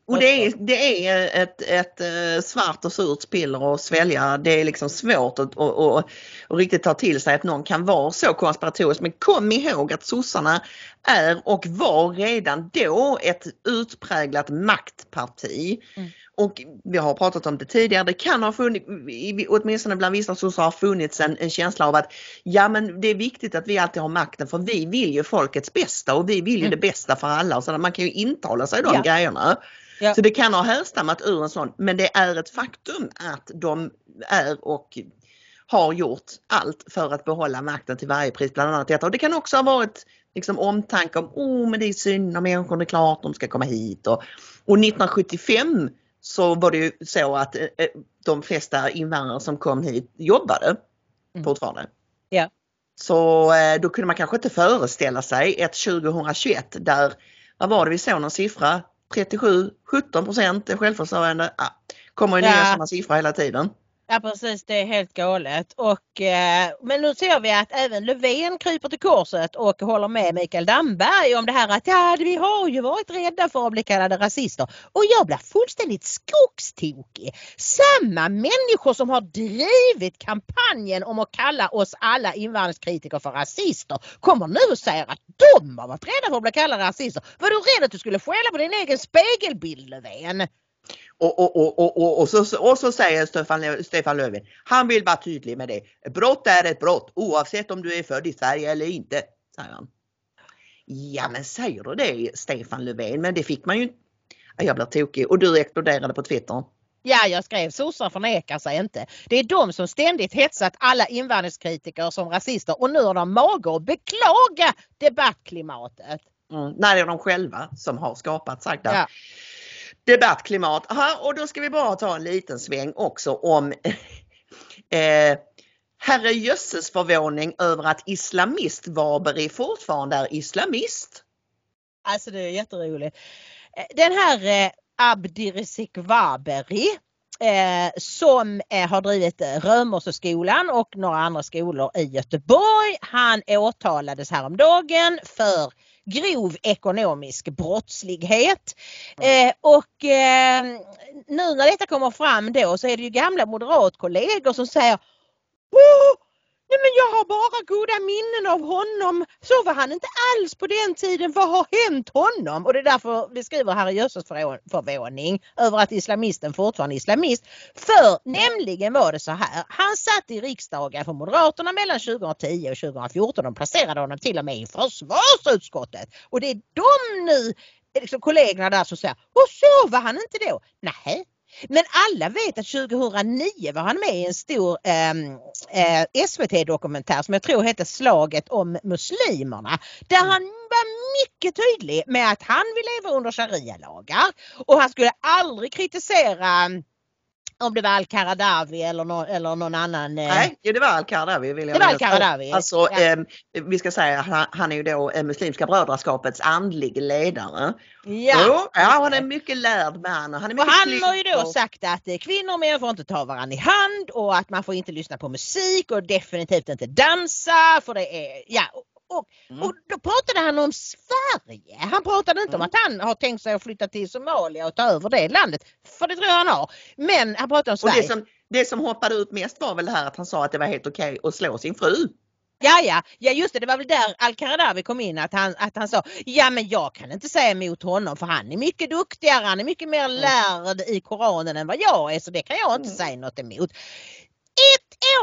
Och det är, det är ett, ett eh, svart och surt piller att svälja. Det är liksom svårt att, att, att, att riktigt ta till sig att någon kan vara så konspiratorisk. Men kom ihåg att sossarna är och var redan då ett utpräglat maktparti. Mm. Och vi har pratat om det tidigare, det kan ha funnits, åtminstone bland vissa sossar har funnits en, en känsla av att ja men det är viktigt att vi alltid har makten för vi vill ju folkets bästa och vi vill ju Mm. det bästa för alla. Så man kan ju intala sig de Ja. grejerna. Ja. Så det kan ha härstammat ur en sån, men det är ett faktum att de är och har gjort allt för att behålla makten till varje pris, bland annat detta. Och det kan också ha varit liksom omtanke om, oh men det är synd om människor, det är klart de ska komma hit. Och, och 1975 så var det ju så att eh, eh, de flesta invandrare som kom hit jobbade Mm. fortfarande. Ja. Så eh, då kunde man kanske inte föreställa sig ett 2021 där, vad var det vi såg någon siffra? 37, 17 procent är självförsörjande. Ja, kommer ju nya Ja. sådana siffror hela tiden. Ja precis, det är helt galet. Och, eh, men nu ser vi att även Löfven kryper till korset och håller med Mikael Damberg om det här att ja, vi har ju varit rädda för att bli kallade rasister. Och jag blir fullständigt skogstokig. Samma människor som har drivit kampanjen om att kalla oss alla invandringskritiker för rasister kommer nu och säger att de har varit rädda för att bli kallade rasister. Var du rädd att du skulle skälla på din egen spegelbild Löfven? Och, och, och, och, så, och så säger Stefan, Stefan Löfven, han vill vara tydlig med det. Brott är ett brott oavsett om du är född i Sverige eller inte, säger han. Ja men säger du det Stefan Löfven? Men det fick man ju Jag blir tokig och du exploderade på Twitter. Ja, jag skrev sossar förnekar sig inte. Det är de som ständigt hetsat alla invandringskritiker som rasister och nu har de mage att beklaga debattklimatet. Mm, när det är de själva som har skapat sagda Ja debattklimat. Aha, och då ska vi bara ta en liten sväng också om eh, herrejösses förvåning över att islamist Waberi fortfarande är islamist. Alltså det är jätteroligt. Eh, den här eh, Abdirizek Waberi eh, som eh, har drivit eh, Römosseskolan och några andra skolor i Göteborg. Han åtalades häromdagen för grov ekonomisk brottslighet. Eh, och eh, nu när detta kommer fram då så är det ju gamla moderatkollegor som säger nej men jag har bara goda minnen av honom. Så var han inte alls på den tiden. Vad har hänt honom? Och det är därför vi skriver här i Jösses förvåning över att islamisten fortfarande är islamist. För nämligen var det så här. Han satt i riksdagen för Moderaterna mellan 2010 och 2014 och placerade honom till och med i försvarsutskottet. Och det är de nu liksom kollegorna där som säger, och så var han inte då. Nej, men alla vet att 2009 var han med i en stor ehm, eh, SVT-dokumentär som jag tror heter Slaget om muslimerna. Där han var mycket tydlig med att han vill leva under sharia-lagar och han skulle aldrig kritisera mm, om det var Al-Qaradawi eller, nå- eller någon annan. eh, Nej, det var Al-Qaradawi. vill jag Det var. Al-Qaradawi, Alltså, ja. eh, vi ska säga han, han är ju då eh, Muslimska brödraskapets andlige ledare. Ja. Jo, ja, han är mycket lärd man han är Och han har ju då sagt att eh, kvinnor och män får inte ta varandra i hand och att man får inte lyssna på musik och definitivt inte dansa för det är, ja. Och, och, Mm. och då pratade han om Sverige. Han pratade inte om Mm. att han har tänkt sig att flytta till Somalia och ta över det landet. För det tror jag han har. Men han pratade om Och Sverige. det som, det som hoppade ut mest var väl det här att han sa att det var helt okej att slå sin fru. Ja, ja, ja just det, det var väl där Al-Qaradawi kom in att han, att han sa ja men jag kan inte säga emot honom för han är mycket duktigare, han är mycket mer lärd i Koranen än vad jag är så det kan jag inte Mm. säga något emot.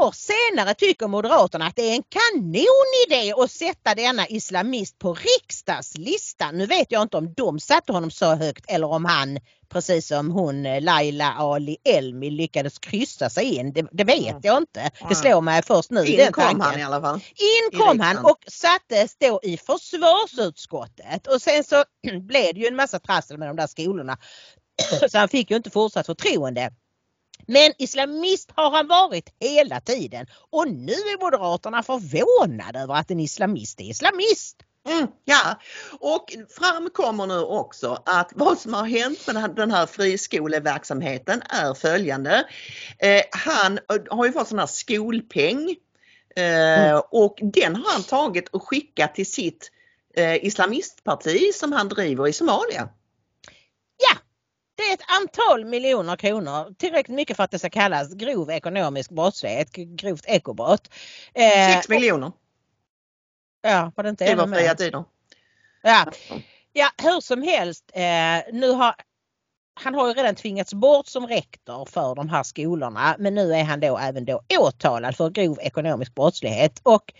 År senare tycker Moderaterna att det är en kanonidé att sätta denna islamist på riksdagslistan. Nu vet jag inte om de satte honom så högt eller om han precis som hon eh, Laila Ali Elmi lyckades kryssa sig in. Det, det vet jag inte. Det slår mig först nu. In kom han i alla fall. In kom han och sattes då i försvarsutskottet och sen så blev det ju en massa trassel med de där skolorna. Så han fick ju inte fortsatt förtroende. Men islamist har han varit hela tiden och nu är Moderaterna förvånade över att en islamist är islamist. Mm, ja, och framkommer nu också att vad som har hänt med den här- friskoleverksamheten är följande. Eh, han eh, har ju fått sån här skolpeng eh, och den har han tagit och skickat till sitt eh, islamistparti som han driver i Somalia. Ja, det är ett antal miljoner kronor, tillräckligt mycket för att det ska kallas grov ekonomisk brottslighet, grovt ekobrott. Eh, 6 miljoner. ja, var det inte Det var fria tider. Ja. Ja, hur som helst. Eh, nu har, han har ju redan tvingats bort som rektor för de här skolorna men nu är han då även då åtalad för grov ekonomisk brottslighet och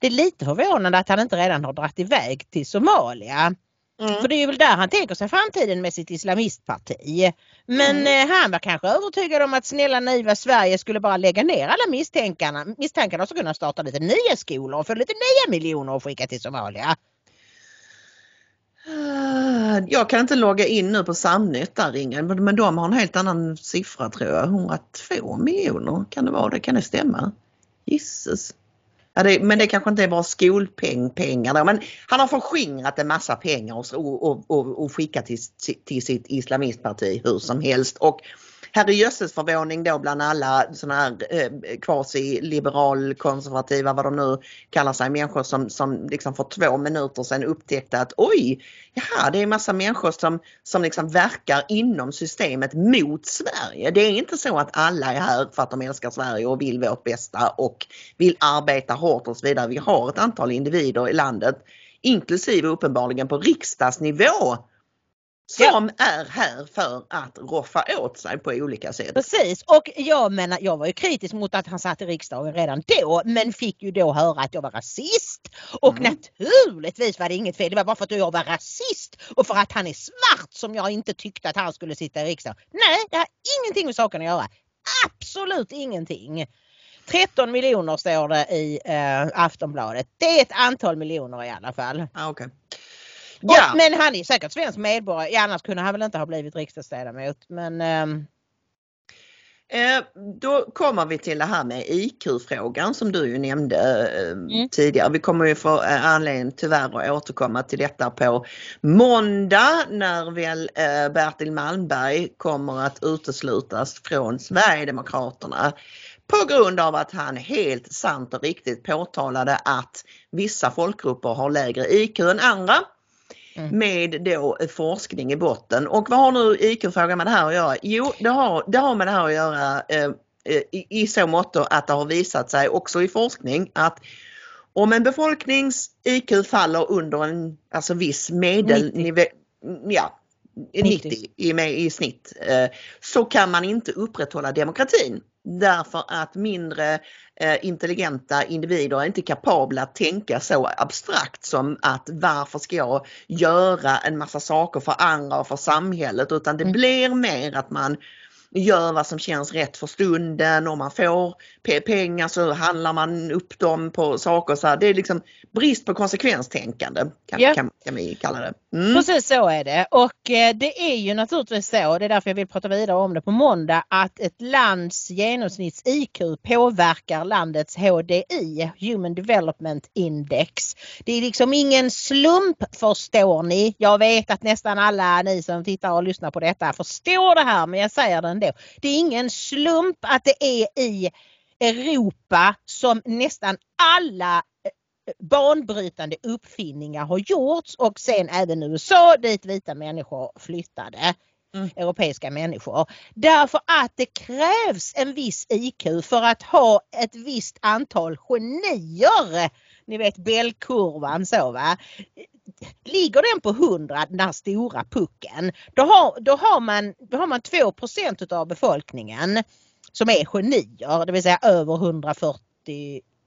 det är lite förvånande att han inte redan har dragit iväg till Somalia. Mm. För det är väl där han tänker sig framtiden med sitt islamistparti. Men Mm. eh, han var kanske övertygad om att snälla naiva Sverige skulle bara lägga ner alla misstänkarna, misstankarna och så kunna starta lite nya skolor och få lite nya miljoner och skicka till Somalia. Ah, Jag kan inte logga in nu på Samnytt där Ingen, men de har en helt annan siffra tror jag. 102 miljoner kan det vara, det kan det stämma? Jisses. Ja, det, men det kanske inte är bara skolpengpengar då, men han har förskingrat en massa pengar och, och, och, och skickat till, till sitt islamistparti hur som helst. Och herrejösses förvåning då bland alla sådana här eh, quasi-liberal konservativa vad de nu kallar sig människor som, som liksom för två minuter sedan upptäckte att oj, jaha det är massa människor som, som liksom verkar inom systemet mot Sverige. Det är inte så att alla är här för att de älskar Sverige och vill vårt bästa och vill arbeta hårt och så vidare. Vi har ett antal individer i landet inklusive uppenbarligen på riksdagsnivå som ja. är här för att roffa åt sig på olika sätt. Precis och jag menar jag var ju kritisk mot att han satt i riksdagen redan då men fick ju då höra att jag var rasist. Och mm. naturligtvis var det inget fel. Det var bara för att jag var rasist och för att han är svart som jag inte tyckte att han skulle sitta i riksdagen. Nej, det har ingenting med saken att göra. Absolut ingenting. 13 miljoner står det i eh, Aftonbladet. Det är ett antal miljoner i alla fall. Ah, okay. Ja. Och, men han är säkert svensk medborgare. Ja, annars kunde han väl inte ha blivit riksdagsledamot. Men, um... Eh, då kommer vi till det här med IQ-frågan som du ju nämnde eh, mm. tidigare. Vi kommer ju få eh, anledning tyvärr att återkomma till detta på måndag när väl eh, Bertil Malmberg kommer att uteslutas från Sverigedemokraterna på grund av att han helt sant och riktigt påtalade att vissa folkgrupper har lägre IQ än andra. Mm. med då forskning i botten. Och vad har nu IQ-frågan med det här att göra? Jo, det har, det har med det här att göra eh, i, i så mått att det har visat sig också i forskning att om en befolknings IQ faller under en alltså viss medelnivå, 90. ja, 90, 90 i, i snitt, eh, så kan man inte upprätthålla demokratin. Därför att mindre eh, intelligenta individer är inte kapabla att tänka så abstrakt som att varför ska jag göra en massa saker för andra och för samhället utan det mm. blir mer att man gör vad som känns rätt för stunden. Om man får pengar så handlar man upp dem på saker. Så här. Det är liksom brist på konsekvenstänkande kan, ja. kan, kan vi kalla det. Mm. Precis så är det och eh, det är ju naturligtvis så, det är därför jag vill prata vidare om det på måndag, att ett lands genomsnitts-IQ påverkar landets HDI, Human Development Index. Det är liksom ingen slump förstår ni. Jag vet att nästan alla ni som tittar och lyssnar på detta förstår det här men jag säger det ändå. Det är ingen slump att det är i Europa som nästan alla eh, banbrytande uppfinningar har gjorts och sen även USA dit vita människor flyttade. Mm. Europeiska människor. Därför att det krävs en viss IQ för att ha ett visst antal genier. Ni vet Bellkurvan så va. Ligger den på 100 den här stora pucken då har, då har, man, då har man 2% av befolkningen som är genier, det vill säga över 140,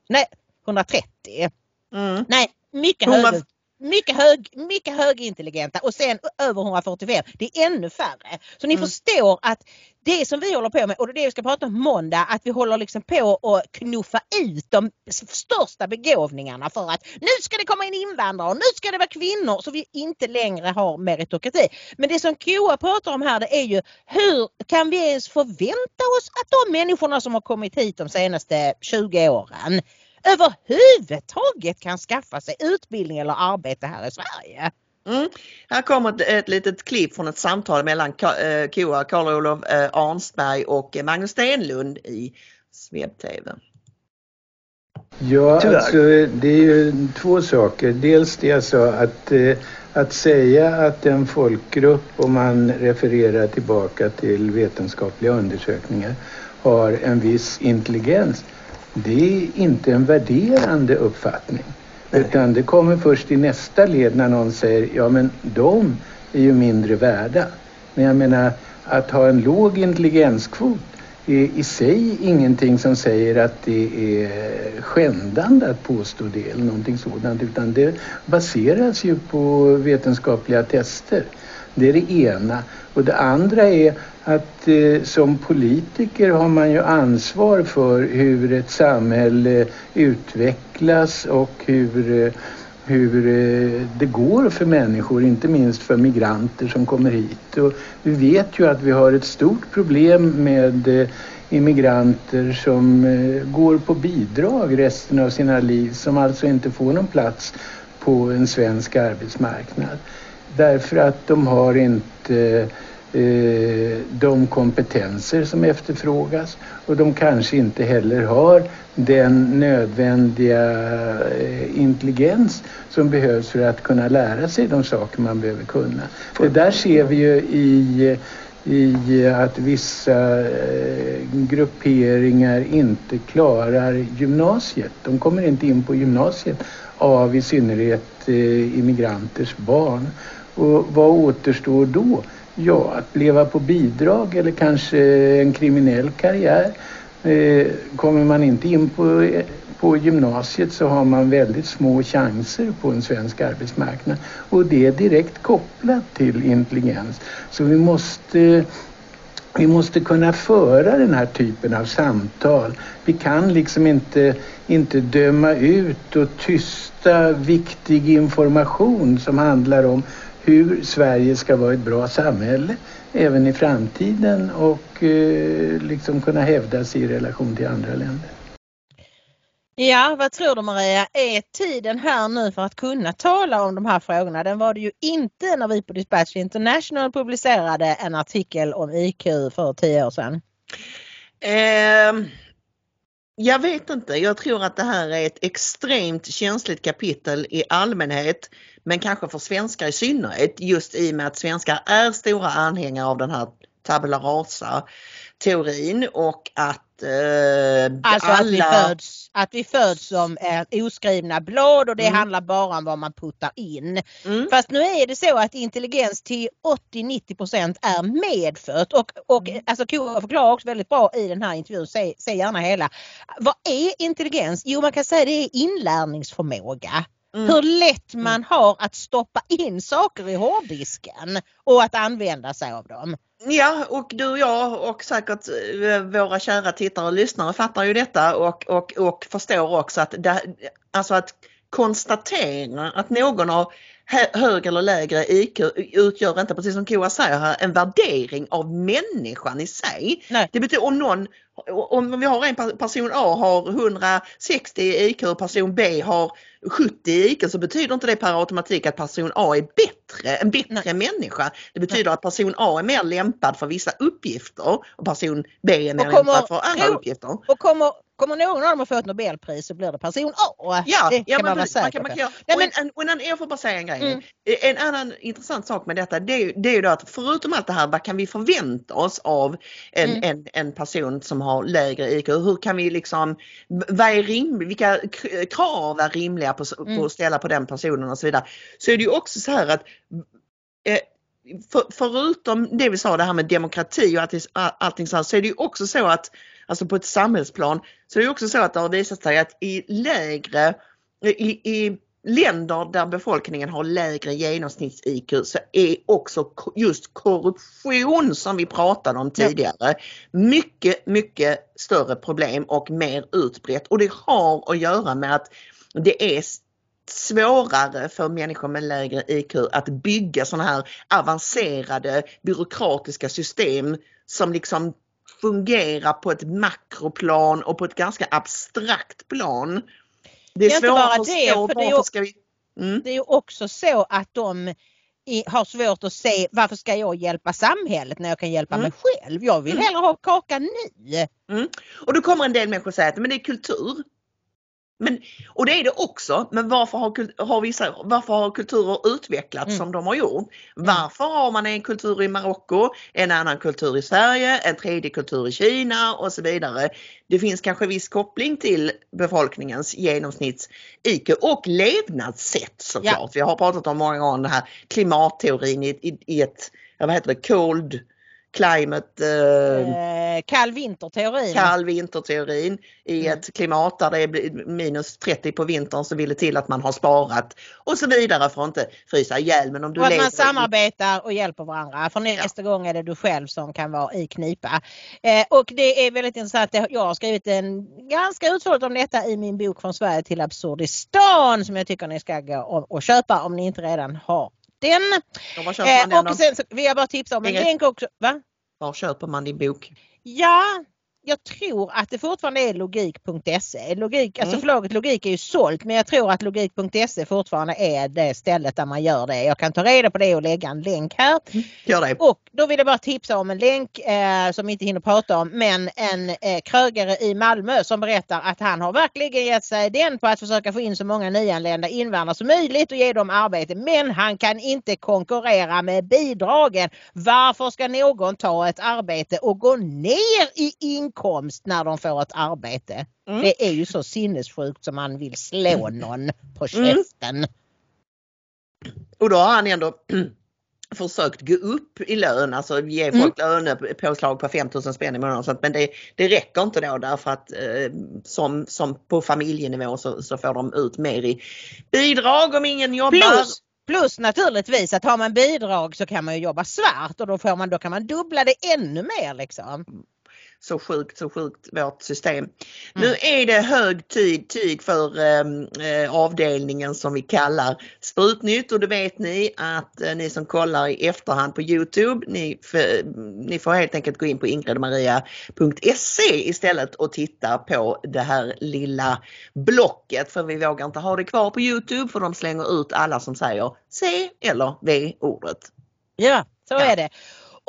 nej 130. Mm. Nej, mycket högre mycket, hög, mycket högintelligenta och sen över 145. Det är ännu färre. Så ni mm. förstår att det som vi håller på med och det är det vi ska prata om måndag att vi håller liksom på att knuffa ut de största begåvningarna för att nu ska det komma in invandrare och nu ska det vara kvinnor så vi inte längre har meritokrati. Men det som KOA pratar om här det är ju hur kan vi ens förvänta oss att de människorna som har kommit hit de senaste 20 åren överhuvudtaget kan skaffa sig utbildning eller arbete här i Sverige. Mm. Här kommer ett, ett litet klipp från ett samtal mellan eh, KOA, Karl-Olof eh, Arnsberg och Magnus Stenlund i Sveb-TV. Ja, alltså, det är ju två saker. Dels det jag sa att, eh, att säga att en folkgrupp, om man refererar tillbaka till vetenskapliga undersökningar, har en viss intelligens det är inte en värderande uppfattning. Utan det kommer först i nästa led när någon säger ja men de är ju mindre värda. Men jag menar att ha en låg intelligenskvot är i sig ingenting som säger att det är skändande att påstå det eller någonting sådant utan det baseras ju på vetenskapliga tester. Det är det ena. Och det andra är att eh, som politiker har man ju ansvar för hur ett samhälle utvecklas och hur, eh, hur eh, det går för människor, inte minst för migranter som kommer hit. Och vi vet ju att vi har ett stort problem med eh, immigranter som eh, går på bidrag resten av sina liv som alltså inte får någon plats på en svensk arbetsmarknad. Därför att de har inte eh, Eh, de kompetenser som efterfrågas och de kanske inte heller har den nödvändiga eh, intelligens som behövs för att kunna lära sig de saker man behöver kunna. Det där ser vi ju i i att vissa eh, grupperingar inte klarar gymnasiet. De kommer inte in på gymnasiet av i synnerhet immigranters barn. Och vad återstår då? Ja, att leva på bidrag eller kanske en kriminell karriär. Eh, kommer man inte in på, på gymnasiet så har man väldigt små chanser på en svensk arbetsmarknad. Och det är direkt kopplat till intelligens. Så vi måste vi måste kunna föra den här typen av samtal. Vi kan liksom inte, inte döma ut och tysta viktig information som handlar om hur Sverige ska vara ett bra samhälle även i framtiden och eh, liksom kunna hävda sig i relation till andra länder. Ja, vad tror du Maria? Är tiden här nu för att kunna tala om de här frågorna? Den var det ju inte när vi på Dispatch International publicerade en artikel om IQ för tio år sedan. Eh, jag vet inte. Jag tror att det här är ett extremt känsligt kapitel i allmänhet men kanske för svenskar i synnerhet just i och med att svenskar är stora anhängare av den här tabula rasa teorin och att Eh, alltså alla... att, vi föds, att vi föds som eh, oskrivna blad och det mm. handlar bara om vad man puttar in. Mm. Fast nu är det så att intelligens till 80-90% är medfött och, och mm. alltså Kora förklarar också väldigt bra i den här intervjun, säg, säg gärna hela. Vad är intelligens? Jo man kan säga det är inlärningsförmåga. Mm. Hur lätt man mm. har att stoppa in saker i hårddisken och att använda sig av dem. Ja, och du och jag och säkert eh, våra kära tittare och lyssnare fattar ju detta och, och, och förstår också att, det, alltså att konstatera att någon har högre eller lägre IQ utgör inte, precis som Koa säger här, en värdering av människan i sig. Nej. Det betyder om någon, om vi har en person A har 160 i IQ och person B har 70 i IQ så betyder inte det per automatik att person A är bättre, en bättre Nej. människa. Det betyder Nej. att person A är mer lämpad för vissa uppgifter och person B är mer kommer, lämpad för andra uppgifter. Och kommer, Kommer någon av dem att få ett Nobelpris så blir det person A. Ja, det ja, kan man vara säker på. jag får bara säga en grej. Mm. En annan intressant sak med detta det är, det är ju då att förutom allt det här vad kan vi förvänta oss av en, mm. en, en person som har lägre IQ? Hur kan vi liksom, vad är rim, vilka krav är rimliga på, mm. på att ställa på den personen och så vidare. Så är det ju också så här att eh, för, förutom det vi sa det här med demokrati och allting, allting så här, så är det ju också så att alltså på ett samhällsplan, så är det också så att det har visat sig att i lägre, i, i länder där befolkningen har lägre genomsnitts-IQ så är också just korruption som vi pratade om tidigare mycket, mycket större problem och mer utbrett. Och det har att göra med att det är svårare för människor med lägre IQ att bygga sådana här avancerade byråkratiska system som liksom fungerar på ett makroplan och på ett ganska abstrakt plan. Det är, det är svårt att förstå det, varför ska vi... Mm. Det är också så att de har svårt att se varför ska jag hjälpa samhället när jag kan hjälpa mm. mig själv. Jag vill mm. hellre ha kaka nu. Mm. Och då kommer en del människor säga att men det är kultur. Men, och det är det också, men varför har, har, vissa, varför har kulturer utvecklats mm. som de har gjort? Mm. Varför har man en kultur i Marocko, en annan kultur i Sverige, en tredje kultur i Kina och så vidare. Det finns kanske viss koppling till befolkningens genomsnitts-IQ och levnadssätt såklart. Ja. Vi har pratat om många gånger den här klimatteorin i, i, i ett, vad heter det, cold climate... Eh, kall vinterteorin. Kall vinterteorin i mm. ett klimat där det är minus 30 på vintern så vill det till att man har sparat och så vidare för att inte frysa ihjäl. Men om du och att man samarbetar och hjälper varandra för nästa ja. gång är det du själv som kan vara i knipa. Eh, och det är väldigt intressant. Jag har skrivit en ganska utförligt om detta i min bok Från Sverige till Absurdistan som jag tycker ni ska gå och, och köpa om ni inte redan har den. Ja, eh, och sen så vill jag bara tipsa om en länk också. Va? Var köper man din bok? Ja, jag tror att det fortfarande är logik.se. Logik, alltså Mm. förlaget Logik är ju sålt men jag tror att logik.se fortfarande är det stället där man gör det. Jag kan ta reda på det och lägga en länk här. Gör det. Och då vill jag bara tipsa om en länk eh, som vi inte hinner prata om men en eh, krögare i Malmö som berättar att han har verkligen gett sig den på att försöka få in så många nyanlända invandrare som möjligt och ge dem arbete. Men han kan inte konkurrera med bidragen. Varför ska någon ta ett arbete och gå ner i inkomst när de får ett arbete? Mm. Det är ju så sinnessjukt som man vill slå någon på Mm. käften. Och då har han ändå försökt gå upp i lön, alltså ge Mm. folk lönepåslag på 5000 spänn i månaden. Men det, det räcker inte då därför att eh, som, som på familjenivå så, så får de ut mer i bidrag om ingen jobbar. Plus, plus naturligtvis att har man bidrag så kan man ju jobba svart och då, får man, då kan man dubbla det ännu mer. Liksom. Så sjukt, så sjukt vårt system. Nu är det hög tid, tid för eh, eh, avdelningen som vi kallar Sprutnytt och det vet ni att eh, ni som kollar i efterhand på Youtube, ni, f- ni får helt enkelt gå in på ingridmaria.se istället och titta på det här lilla blocket för vi vågar inte ha det kvar på Youtube för de slänger ut alla som säger C eller V-ordet. Ja, så Ja. är det.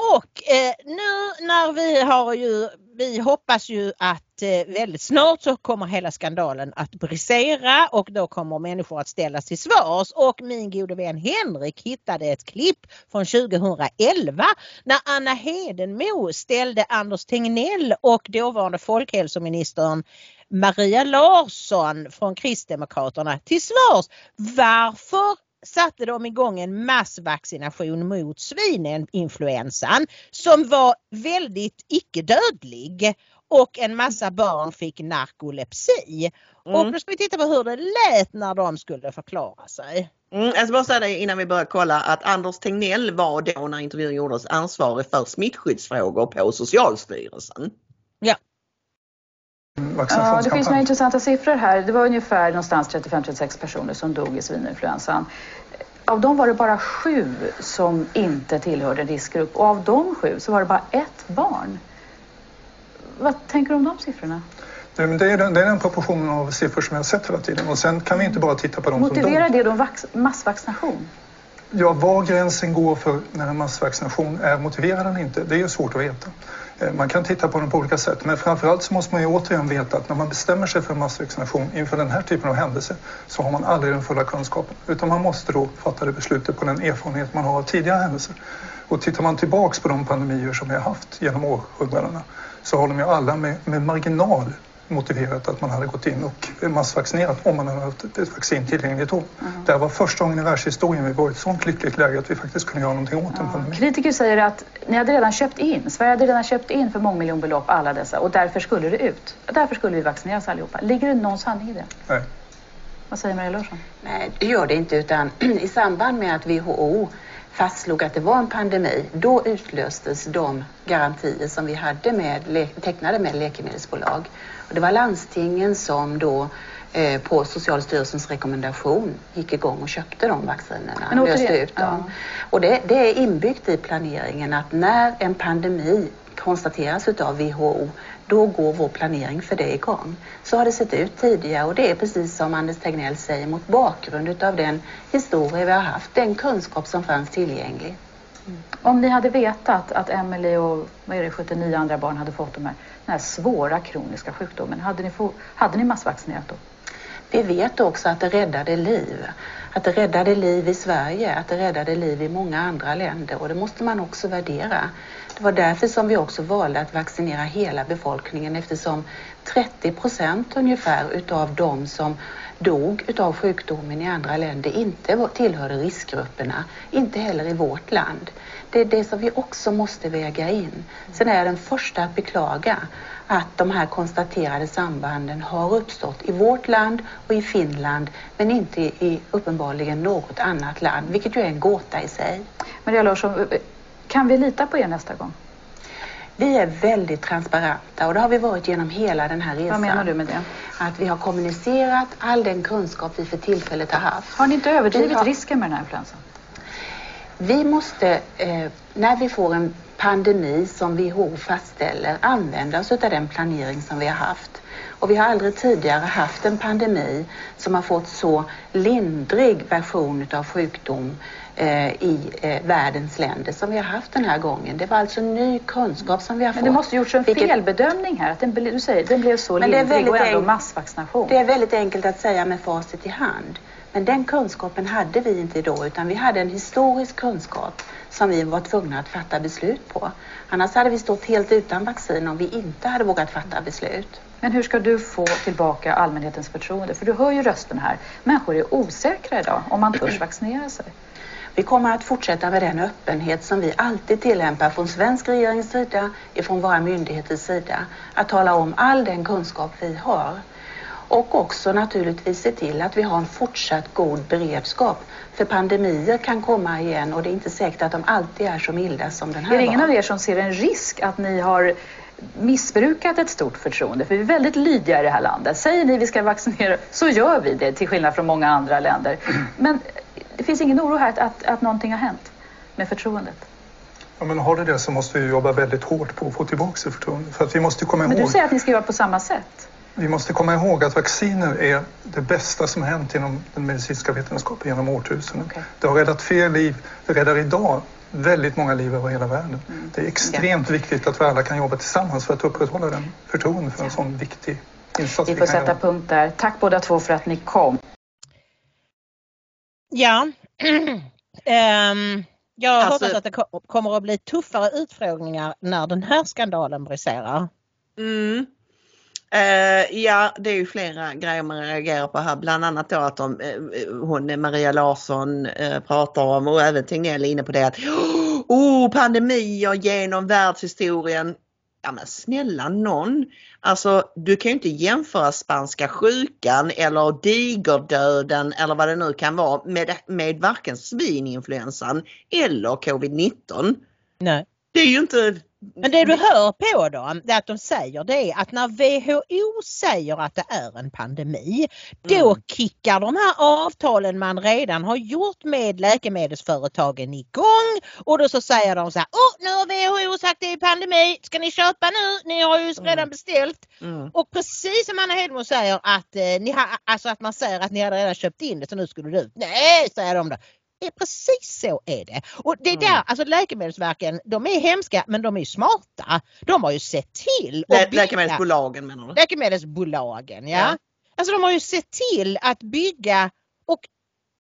Och eh, nu när vi har ju, vi hoppas ju att eh, väldigt snart så kommer hela skandalen att brisera och då kommer människor att ställas till svars. Och min gode vän Henrik hittade ett klipp från 2011 när Anna Hedenmo ställde Anders Tegnell och dåvarande folkhälsoministern Maria Larsson från Kristdemokraterna till svars. Varför satte de igång en massvaccination mot svininfluensan som var väldigt icke-dödlig och en massa barn fick narkolepsi. Och Mm. då ska vi titta på hur det lät när de skulle förklara sig. Mm, jag ska bara säga det innan vi börjar kolla att Anders Tegnell var då när intervjun gjordes ansvarig för smittskyddsfrågor på Socialstyrelsen. Ja. Ja, det finns några intressanta siffror här. Det var ungefär någonstans 35-36 personer som dog i svininfluensan. Av dem var det bara sju som inte tillhörde en riskgrupp och av de sju så var det bara ett barn. Vad tänker du om de siffrorna? Det, är den, det är den proportionen av siffror som jag har sett hela tiden. Och sen kan vi inte bara titta på de som Motiverar dog. det då vax- massvaccination? Ja, var gränsen går för när en massvaccination är motiverad eller inte, det är ju svårt att veta. Eh, man kan titta på den på olika sätt, men framförallt så måste man ju återigen veta att när man bestämmer sig för massvaccination inför den här typen av händelser så har man aldrig den fulla kunskapen. Utan man måste då fatta det beslutet på den erfarenhet man har av tidigare händelser. Och tittar man tillbaks på de pandemier som vi har haft genom århundradena så har de ju alla med, med marginal motiverat att man hade gått in och massvaccinerat om man hade haft ett, vaccin tillgängligt då. Det här var första gången i världshistorien vi var i ett sånt lyckligt läge att vi faktiskt kunde göra någonting åt en pandemi. Kritiker säger att ni hade redan köpt in, Sverige hade redan köpt in för mångmiljonbelopp alla dessa och därför skulle det ut. Därför skulle vi vaccineras allihopa. Ligger det någon sanning i det? Nej. Vad säger Maria Larsson? Nej, det gör det inte utan i samband med att WHO fastslog att det var en pandemi, då utlöstes de garantier som vi hade med, tecknade med läkemedelsbolag. Och det var landstingen som då eh, på Socialstyrelsens rekommendation gick igång och köpte de vaccinerna, Men återigen- löste ut dem. Och det, det är inbyggt i planeringen att när en pandemi konstateras utav WHO, då går vår planering för det igång. Så har det sett ut tidigare och det är precis som Anders Tegnell säger mot bakgrund utav den historia vi har haft, den kunskap som fanns tillgänglig. Om ni hade vetat att Emily och vad är det, 79 andra barn hade fått de här, den här svåra kroniska sjukdomen, hade ni, få, hade ni massvaccinerat då? Vi vet också att det räddade liv. Att det räddade liv i Sverige, att det räddade liv i många andra länder och det måste man också värdera. Det var därför som vi också valde att vaccinera hela befolkningen eftersom 30 procent ungefär utav de som dog utav sjukdomen i andra länder inte tillhörde riskgrupperna, inte heller i vårt land. Det är det som vi också måste väga in. Sen är jag den första att beklaga att de här konstaterade sambanden har uppstått i vårt land och i Finland men inte i uppenbarligen något annat land, vilket ju är en gåta i sig. Maria Larsson, kan vi lita på er nästa gång? Vi är väldigt transparenta och det har vi varit genom hela den här resan. Vad menar du med det? Att vi har kommunicerat all den kunskap vi för tillfället har haft. Har ni inte överdrivit Vi har- risken med den här influensan? Vi måste, eh, när vi får en pandemi som WHO fastställer använda oss av den planering som vi har haft. Och vi har aldrig tidigare haft en pandemi som har fått så lindrig version av sjukdom i eh, världens länder som vi har haft den här gången. Det var alltså ny kunskap som vi har fått. Men det måste gjorts en Vilket- felbedömning här. Att den, du säger, den blev så Men det är lindrig och ändå massvaccination. Det är väldigt enkelt att säga med facit i hand. Men den kunskapen hade vi inte då utan vi hade en historisk kunskap som vi var tvungna att fatta beslut på. Annars hade vi stått helt utan vaccin om vi inte hade vågat fatta beslut. Men hur ska du få tillbaka allmänhetens förtroende? För du hör ju rösten här. Människor är osäkra idag om man törs vaccinera sig. Vi kommer att fortsätta med den öppenhet som vi alltid tillämpar från svensk regerings sida, ifrån våra myndigheters sida. Att tala om all den kunskap vi har. Och också naturligtvis se till att vi har en fortsatt god beredskap. För pandemier kan komma igen och det är inte säkert att de alltid är så milda som den här Är det ingen av er som ser en risk att ni har missbrukat ett stort förtroende? För vi är väldigt lydiga i det här landet. Säger ni vi ska vaccinera så gör vi det till skillnad från många andra länder. Men det finns ingen oro här att, att, att någonting har hänt med förtroendet? Ja, men har det det så måste vi jobba väldigt hårt på att få tillbaka det förtroendet. För att vi måste komma Men du ihåg, säger att ni ska göra på samma sätt. vi måste komma ihåg att vacciner är det bästa som hänt inom den medicinska vetenskapen genom årtusenden. Det har räddat fler liv, det räddar idag väldigt många liv över hela världen. Det är extremt viktigt att vi alla kan jobba tillsammans för att upprätthålla den förtroende för en sån viktig insats Vi vi får kan sätta göra. punkt där. Tack båda två för att ni kom. Ja. Ehm, jag Alltså- hoppas att det ko- kommer att bli tuffare utfrågningar när den här skandalen briserar. Mm. Eh, ja, det är ju flera grejer man reagerar på här. Bland annat då att de, eh, hon Maria Larsson eh, pratar om och även Tegnell är inne på det att oh, pandemier genom världshistorien. Ja men snälla någon. Alltså du kan ju inte jämföra spanska sjukan eller digerdöden eller vad det nu kan vara med, med varken svininfluensan eller covid-19. Nej. Det är ju inte Men det du hör på dem, det att de säger det är att när WHO säger att det är en pandemi, då kickar de här avtalen man redan har gjort med läkemedelsföretagen igång och då så säger de så här, oh, nu har WHO sagt det är pandemi, ska ni köpa nu? Ni har ju redan beställt. Mm. Och precis som Anna Hedmo säger att, eh, ni ha, alltså att man säger att ni hade redan köpt in det så nu skulle det ut. Nej, säger de då. Är precis så är det. Och det är Mm. där, alltså läkemedelsverken, de är hemska men de är smarta. De har ju sett till Lä- bygga- läkemedelsbolagen menar du? Läkemedelsbolagen ja. Ja. Alltså de har ju sett till att bygga och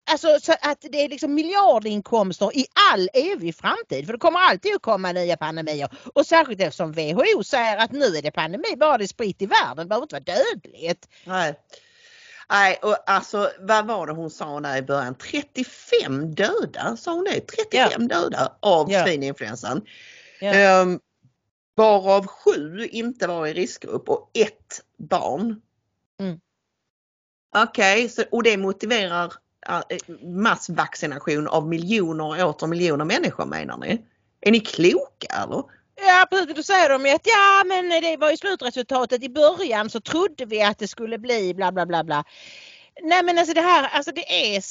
Alltså så att det är liksom miljardinkomster i all evig framtid. För det kommer alltid att komma nya pandemier. Och särskilt eftersom WHO säger att nu är det pandemi, bara det är sprit i världen, det behöver inte vara dödligt. Nej. Nej, och alltså vad var det hon sa där i början? 35 döda, sa hon det? 35 döda av Ja. svininfluensan. Ja. Ehm, varav sju inte var i riskgrupp och ett barn. Mm. Okej, så och det motiverar äh, massvaccination av miljoner och åter miljoner människor menar ni? Är ni kloka eller? Ja precis, då säger de ju att ja men det var ju slutresultatet i början så trodde vi att det skulle bli bla bla bla bla. Nej men alltså det här, alltså det är,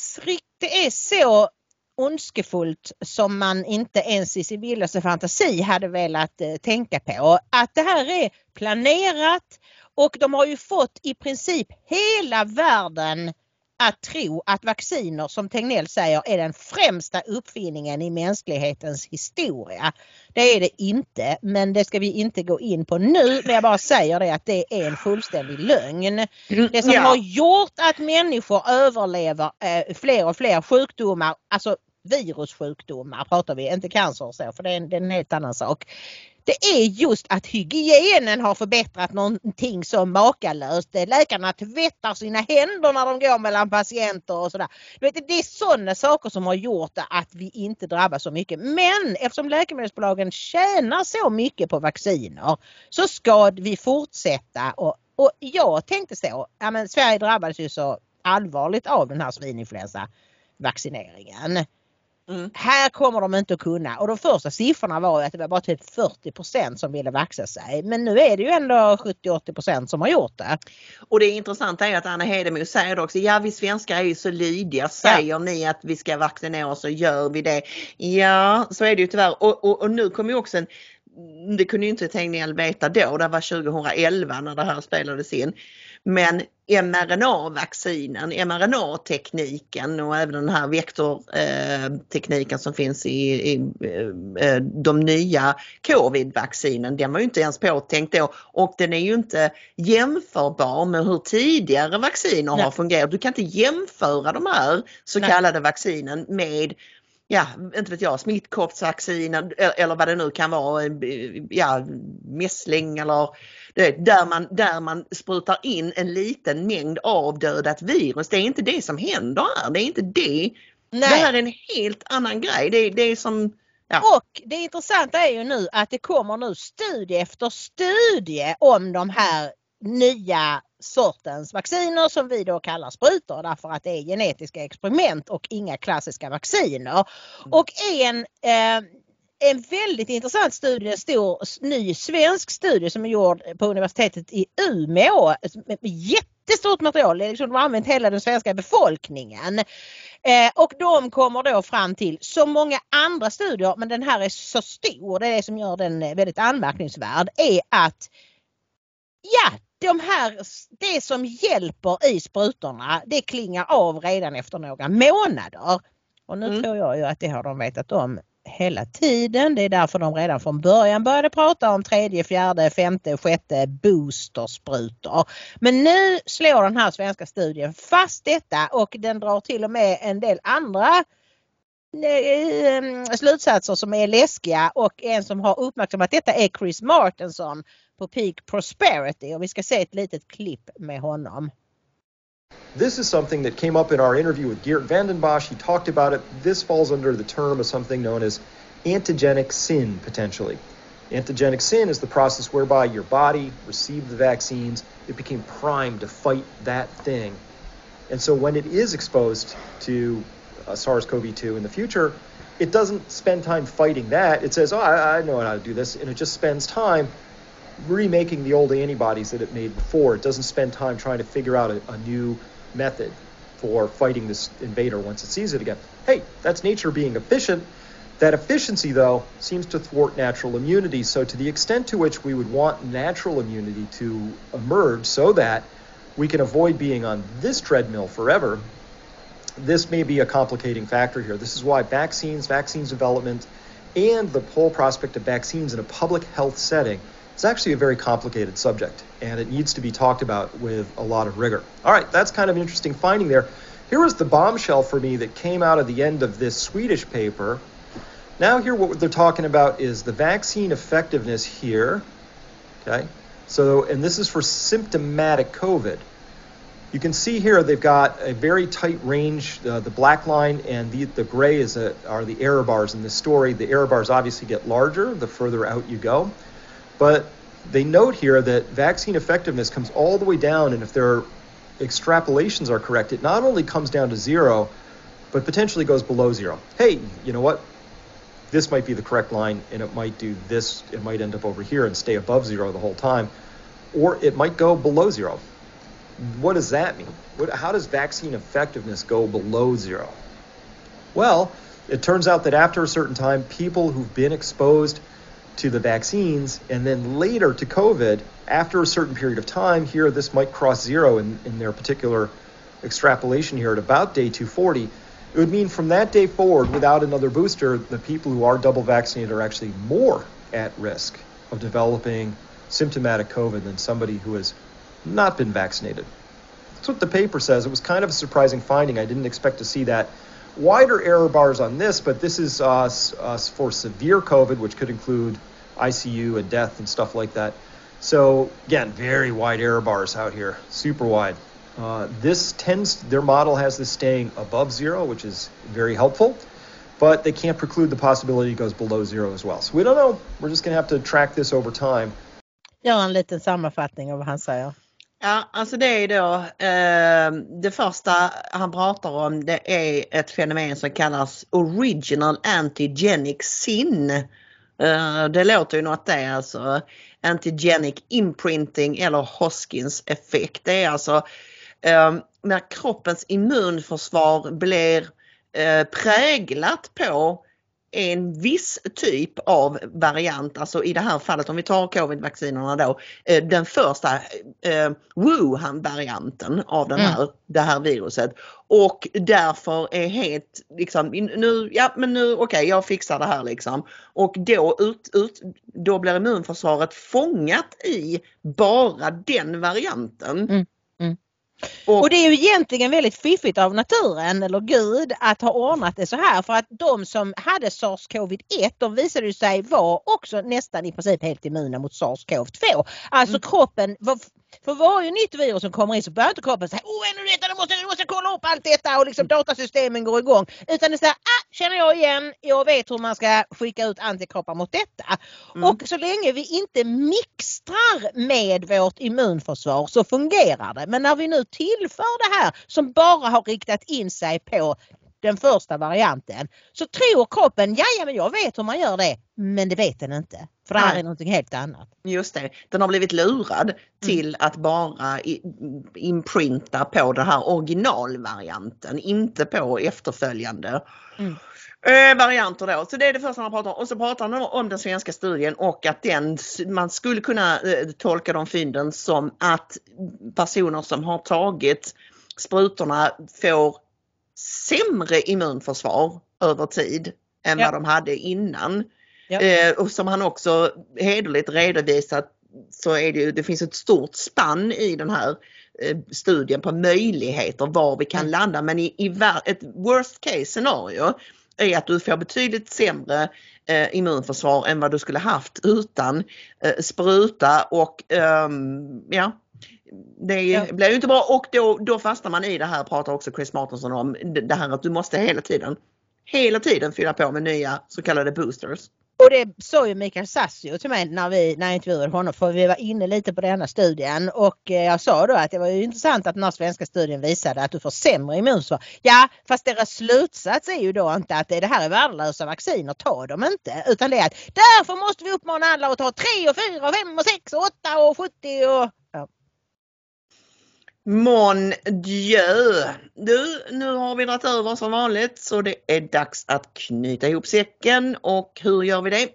det är så ondskefullt som man inte ens i sin vildaste fantasi hade velat eh, tänka på. Att det här är planerat och de har ju fått i princip hela världen att tro att vacciner som Tegnell säger är den främsta uppfinningen i mänsklighetens historia. Det är det inte men det ska vi inte gå in på nu men jag bara säger det att det är en fullständig lögn. Det som Ja. har gjort att människor överlever eh, fler och fler sjukdomar, alltså virussjukdomar pratar vi, inte cancer och så för det är en, det är en helt annan sak. Det är just att hygienen har förbättrat någonting så makalöst. Läkarna tvättar sina händer när de går mellan patienter och sådär. Det är sådana saker som har gjort att vi inte drabbas så mycket. Men eftersom läkemedelsbolagen tjänar så mycket på vacciner så ska vi fortsätta och, och jag tänkte så, ja men Sverige drabbades ju så allvarligt av den här svininfluensa vaccineringen. Mm. Här kommer de inte att kunna och de första siffrorna var att det var bara typ 40% som ville vaxa sig. Men nu är det ju ändå 70-80% som har gjort det. Och det intressanta är att Anna Hedemo säger också, ja vi svenskar är ju så lydiga. Säger ja. ni att vi ska vaccinera oss så gör vi det. Ja, så är det ju tyvärr. Och, och, och nu kommer ju också en det kunde ju inte Tegnell veta då, det var 2011 när det här spelades in. Men mRNA-vaccinen, mRNA-tekniken och även den här vektortekniken som finns i, i eh, de nya covid-vaccinen, den var ju inte ens påtänkt då och den är ju inte jämförbar med hur tidigare vacciner Nej. har fungerat. Du kan inte jämföra de här så kallade Nej. vaccinen med ja, inte vet jag, smittkoppsvaccinen eller vad det nu kan vara, ja, mässling eller där man, där man sprutar in en liten mängd avdödat virus. Det är inte det som händer här. Det är inte det. Nej. Det här är en helt annan grej. Det, det är som Ja. Och det intressanta är ju nu att det kommer nu studie efter studie om de här nya sortens vacciner som vi då kallar sprutor därför att det är genetiska experiment och inga klassiska vacciner. Mm. Och en eh, en väldigt intressant studie, en stor ny svensk studie som är gjord på universitetet i Umeå. Med jättestort material, liksom de har använt hela den svenska befolkningen. Eh, och de kommer då fram till, så många andra studier, men den här är så stor, det är det som gör den väldigt anmärkningsvärd, är att ja, de här, det som hjälper i sprutorna det klingar av redan efter några månader. Och nu mm. tror jag ju att det har de vetat om hela tiden. Det är därför de redan från början började prata om tredje, fjärde, femte, sjätte boostersprutor. Men nu slår den här svenska studien fast detta och den drar till och med en del andra eh, slutsatser som är läskiga och en som har uppmärksammat detta är Chris Martenson på Peak Prosperity och vi ska se ett litet klipp med honom. This is something that came up in our interview with Geert Vanden Bosch. He talked about it. This falls under the term of something known as antigenic sin, potentially. Antigenic sin is the process whereby your body received the vaccines, it became primed to fight that thing. And so when it is exposed to uh, SARS CoV 2 in the future, it doesn't spend time fighting that. It says, Oh, I, I know how to do this. And it just spends time remaking the old antibodies that it made before. It doesn't spend time trying to figure out a, a new method for fighting this invader once it sees it again. Hey, that's nature being efficient. That efficiency, though, seems to thwart natural immunity. So, to the extent to which we would want natural immunity to emerge so that we can avoid being on this treadmill forever, this may be a complicating factor here. This is why vaccines, vaccines development, and the whole prospect of vaccines in a public health setting it's actually a very complicated subject and it needs to be talked about with a lot of rigor. All right, that's kind of an interesting finding there. Here was the bombshell for me that came out of the end of this Swedish paper. Now, here, what they're talking about is the vaccine effectiveness here. Okay, so, and this is for symptomatic COVID. You can see here they've got a very tight range. Uh, the black line and the, the gray is a, are the error bars in this story. The error bars obviously get larger the further out you go. But they note here that vaccine effectiveness comes all the way down, and if their extrapolations are correct, it not only comes down to zero, but potentially goes below zero. Hey, you know what? This might be the correct line, and it might do this. It might end up over here and stay above zero the whole time, or it might go below zero. What does that mean? What, how does vaccine effectiveness go below zero? Well, it turns out that after a certain time, people who've been exposed to the vaccines and then later to COVID after a certain period of time. Here, this might cross zero in, in their particular extrapolation here at about day 240. It would mean from that day forward, without another booster, the people who are double vaccinated are actually more at risk of developing symptomatic COVID than somebody who has not been vaccinated. That's what the paper says. It was kind of a surprising finding. I didn't expect to see that wider error bars on this, but this is uh, uh, for severe COVID, which could include ICU and death and stuff like that. So again, very wide error bars out here, super wide. Uh, this tends, their model has this staying above zero, which is very helpful, but they can't preclude the possibility it goes below zero as well. So we don't know. We're just going to have to track this over time. Gör en liten sammanfattning av vad han säger. Ja, alltså det är då eh, det första han pratar om det är ett fenomen som kallas Original Antigenic Sin. Eh, det låter ju något det alltså. Antigenic Imprinting eller Hoskins effekt. Det är alltså eh, när kroppens immunförsvar blir eh, präglat på en viss typ av variant, alltså i det här fallet om vi tar covid-vaccinerna då, eh, den första eh, Wuhan-varianten av den här, mm. det här viruset. Och därför är helt liksom, nu, ja men nu okej okay, jag fixar det här liksom. Och då, ut, ut, då blir immunförsvaret fångat i bara den varianten. Mm. Och, och, det är ju egentligen väldigt fiffigt av naturen eller Gud att ha ordnat det så här för att de som hade SARS-CoV-1 de visade sig vara också nästan i princip helt immuna mot SARS-CoV-2. Alltså mm. kroppen var för varje nytt virus som kommer in så börjar inte kroppen säga åh ännu detta, nu måste, nu måste kolla upp allt detta och liksom datasystemen går igång. Utan det säger ah, känner jag igen, jag vet hur man ska skicka ut antikroppar mot detta. Mm. Och så länge vi inte mixtrar med vårt immunförsvar så fungerar det. Men när vi nu tillför det här som bara har riktat in sig på den första varianten så tror kroppen, ja, men jag vet hur man gör det. Men det vet den inte. För det här Nej. är någonting helt annat. Just det, den har blivit lurad mm. till att bara imprinta på den här originalvarianten, inte på efterföljande. Mm. Eh, varianter då. Så det är det första man pratar om. Och så pratar han om den svenska studien och att den, man skulle kunna eh, tolka de fynden som att personer som har tagit sprutorna får sämre immunförsvar över tid än ja. vad de hade innan. Ja. Eh, och som han också hederligt redovisat så är det ju, det finns ett stort spann i den här eh, studien på möjligheter var vi kan mm. landa men i, i ett worst case scenario är att du får betydligt sämre eh, immunförsvar än vad du skulle haft utan eh, spruta och um, ja, det ja. blir ju inte bra och då, då fastnar man i det här, pratar också Chris Martinsson om, det här att du måste hela tiden, hela tiden fylla på med nya så kallade boosters. Och det sa ju Mikael Sassio till mig när, vi, när jag intervjuade honom för vi var inne lite på denna studien och eh, jag sa då att det var ju intressant att den här svenska studien visade att du får sämre immunförsvar. Ja fast deras slutsats är ju då inte att det här är värdelösa vacciner, ta dem inte. Utan det är att därför måste vi uppmana alla att ta 3 och 4 och 5 och 6 och 8 och 70 och Mon Dieu! Du, nu har vi dragit över som vanligt så det är dags att knyta ihop säcken och hur gör vi det?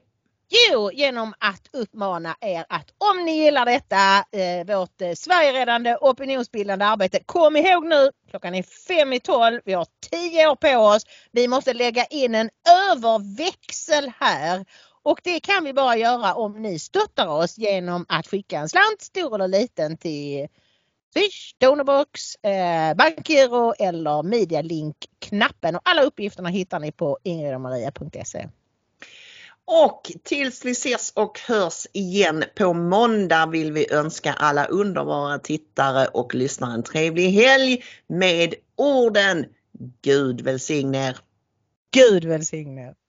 Jo, genom att uppmana er att om ni gillar detta, eh, vårt eh, Sverigeräddande opinionsbildande arbete, kom ihåg nu, klockan är fem i tolv, vi har tio år på oss. Vi måste lägga in en överväxel här och det kan vi bara göra om ni stöttar oss genom att skicka en slant, stor eller liten, till Swish, Donorbox, eh, Bankgiro eller Medialink-knappen och alla uppgifterna hittar ni på ingridomaria.se. Och tills vi ses och hörs igen på måndag vill vi önska alla underbara tittare och lyssnare en trevlig helg med orden Gud välsigne er. Gud välsigne er.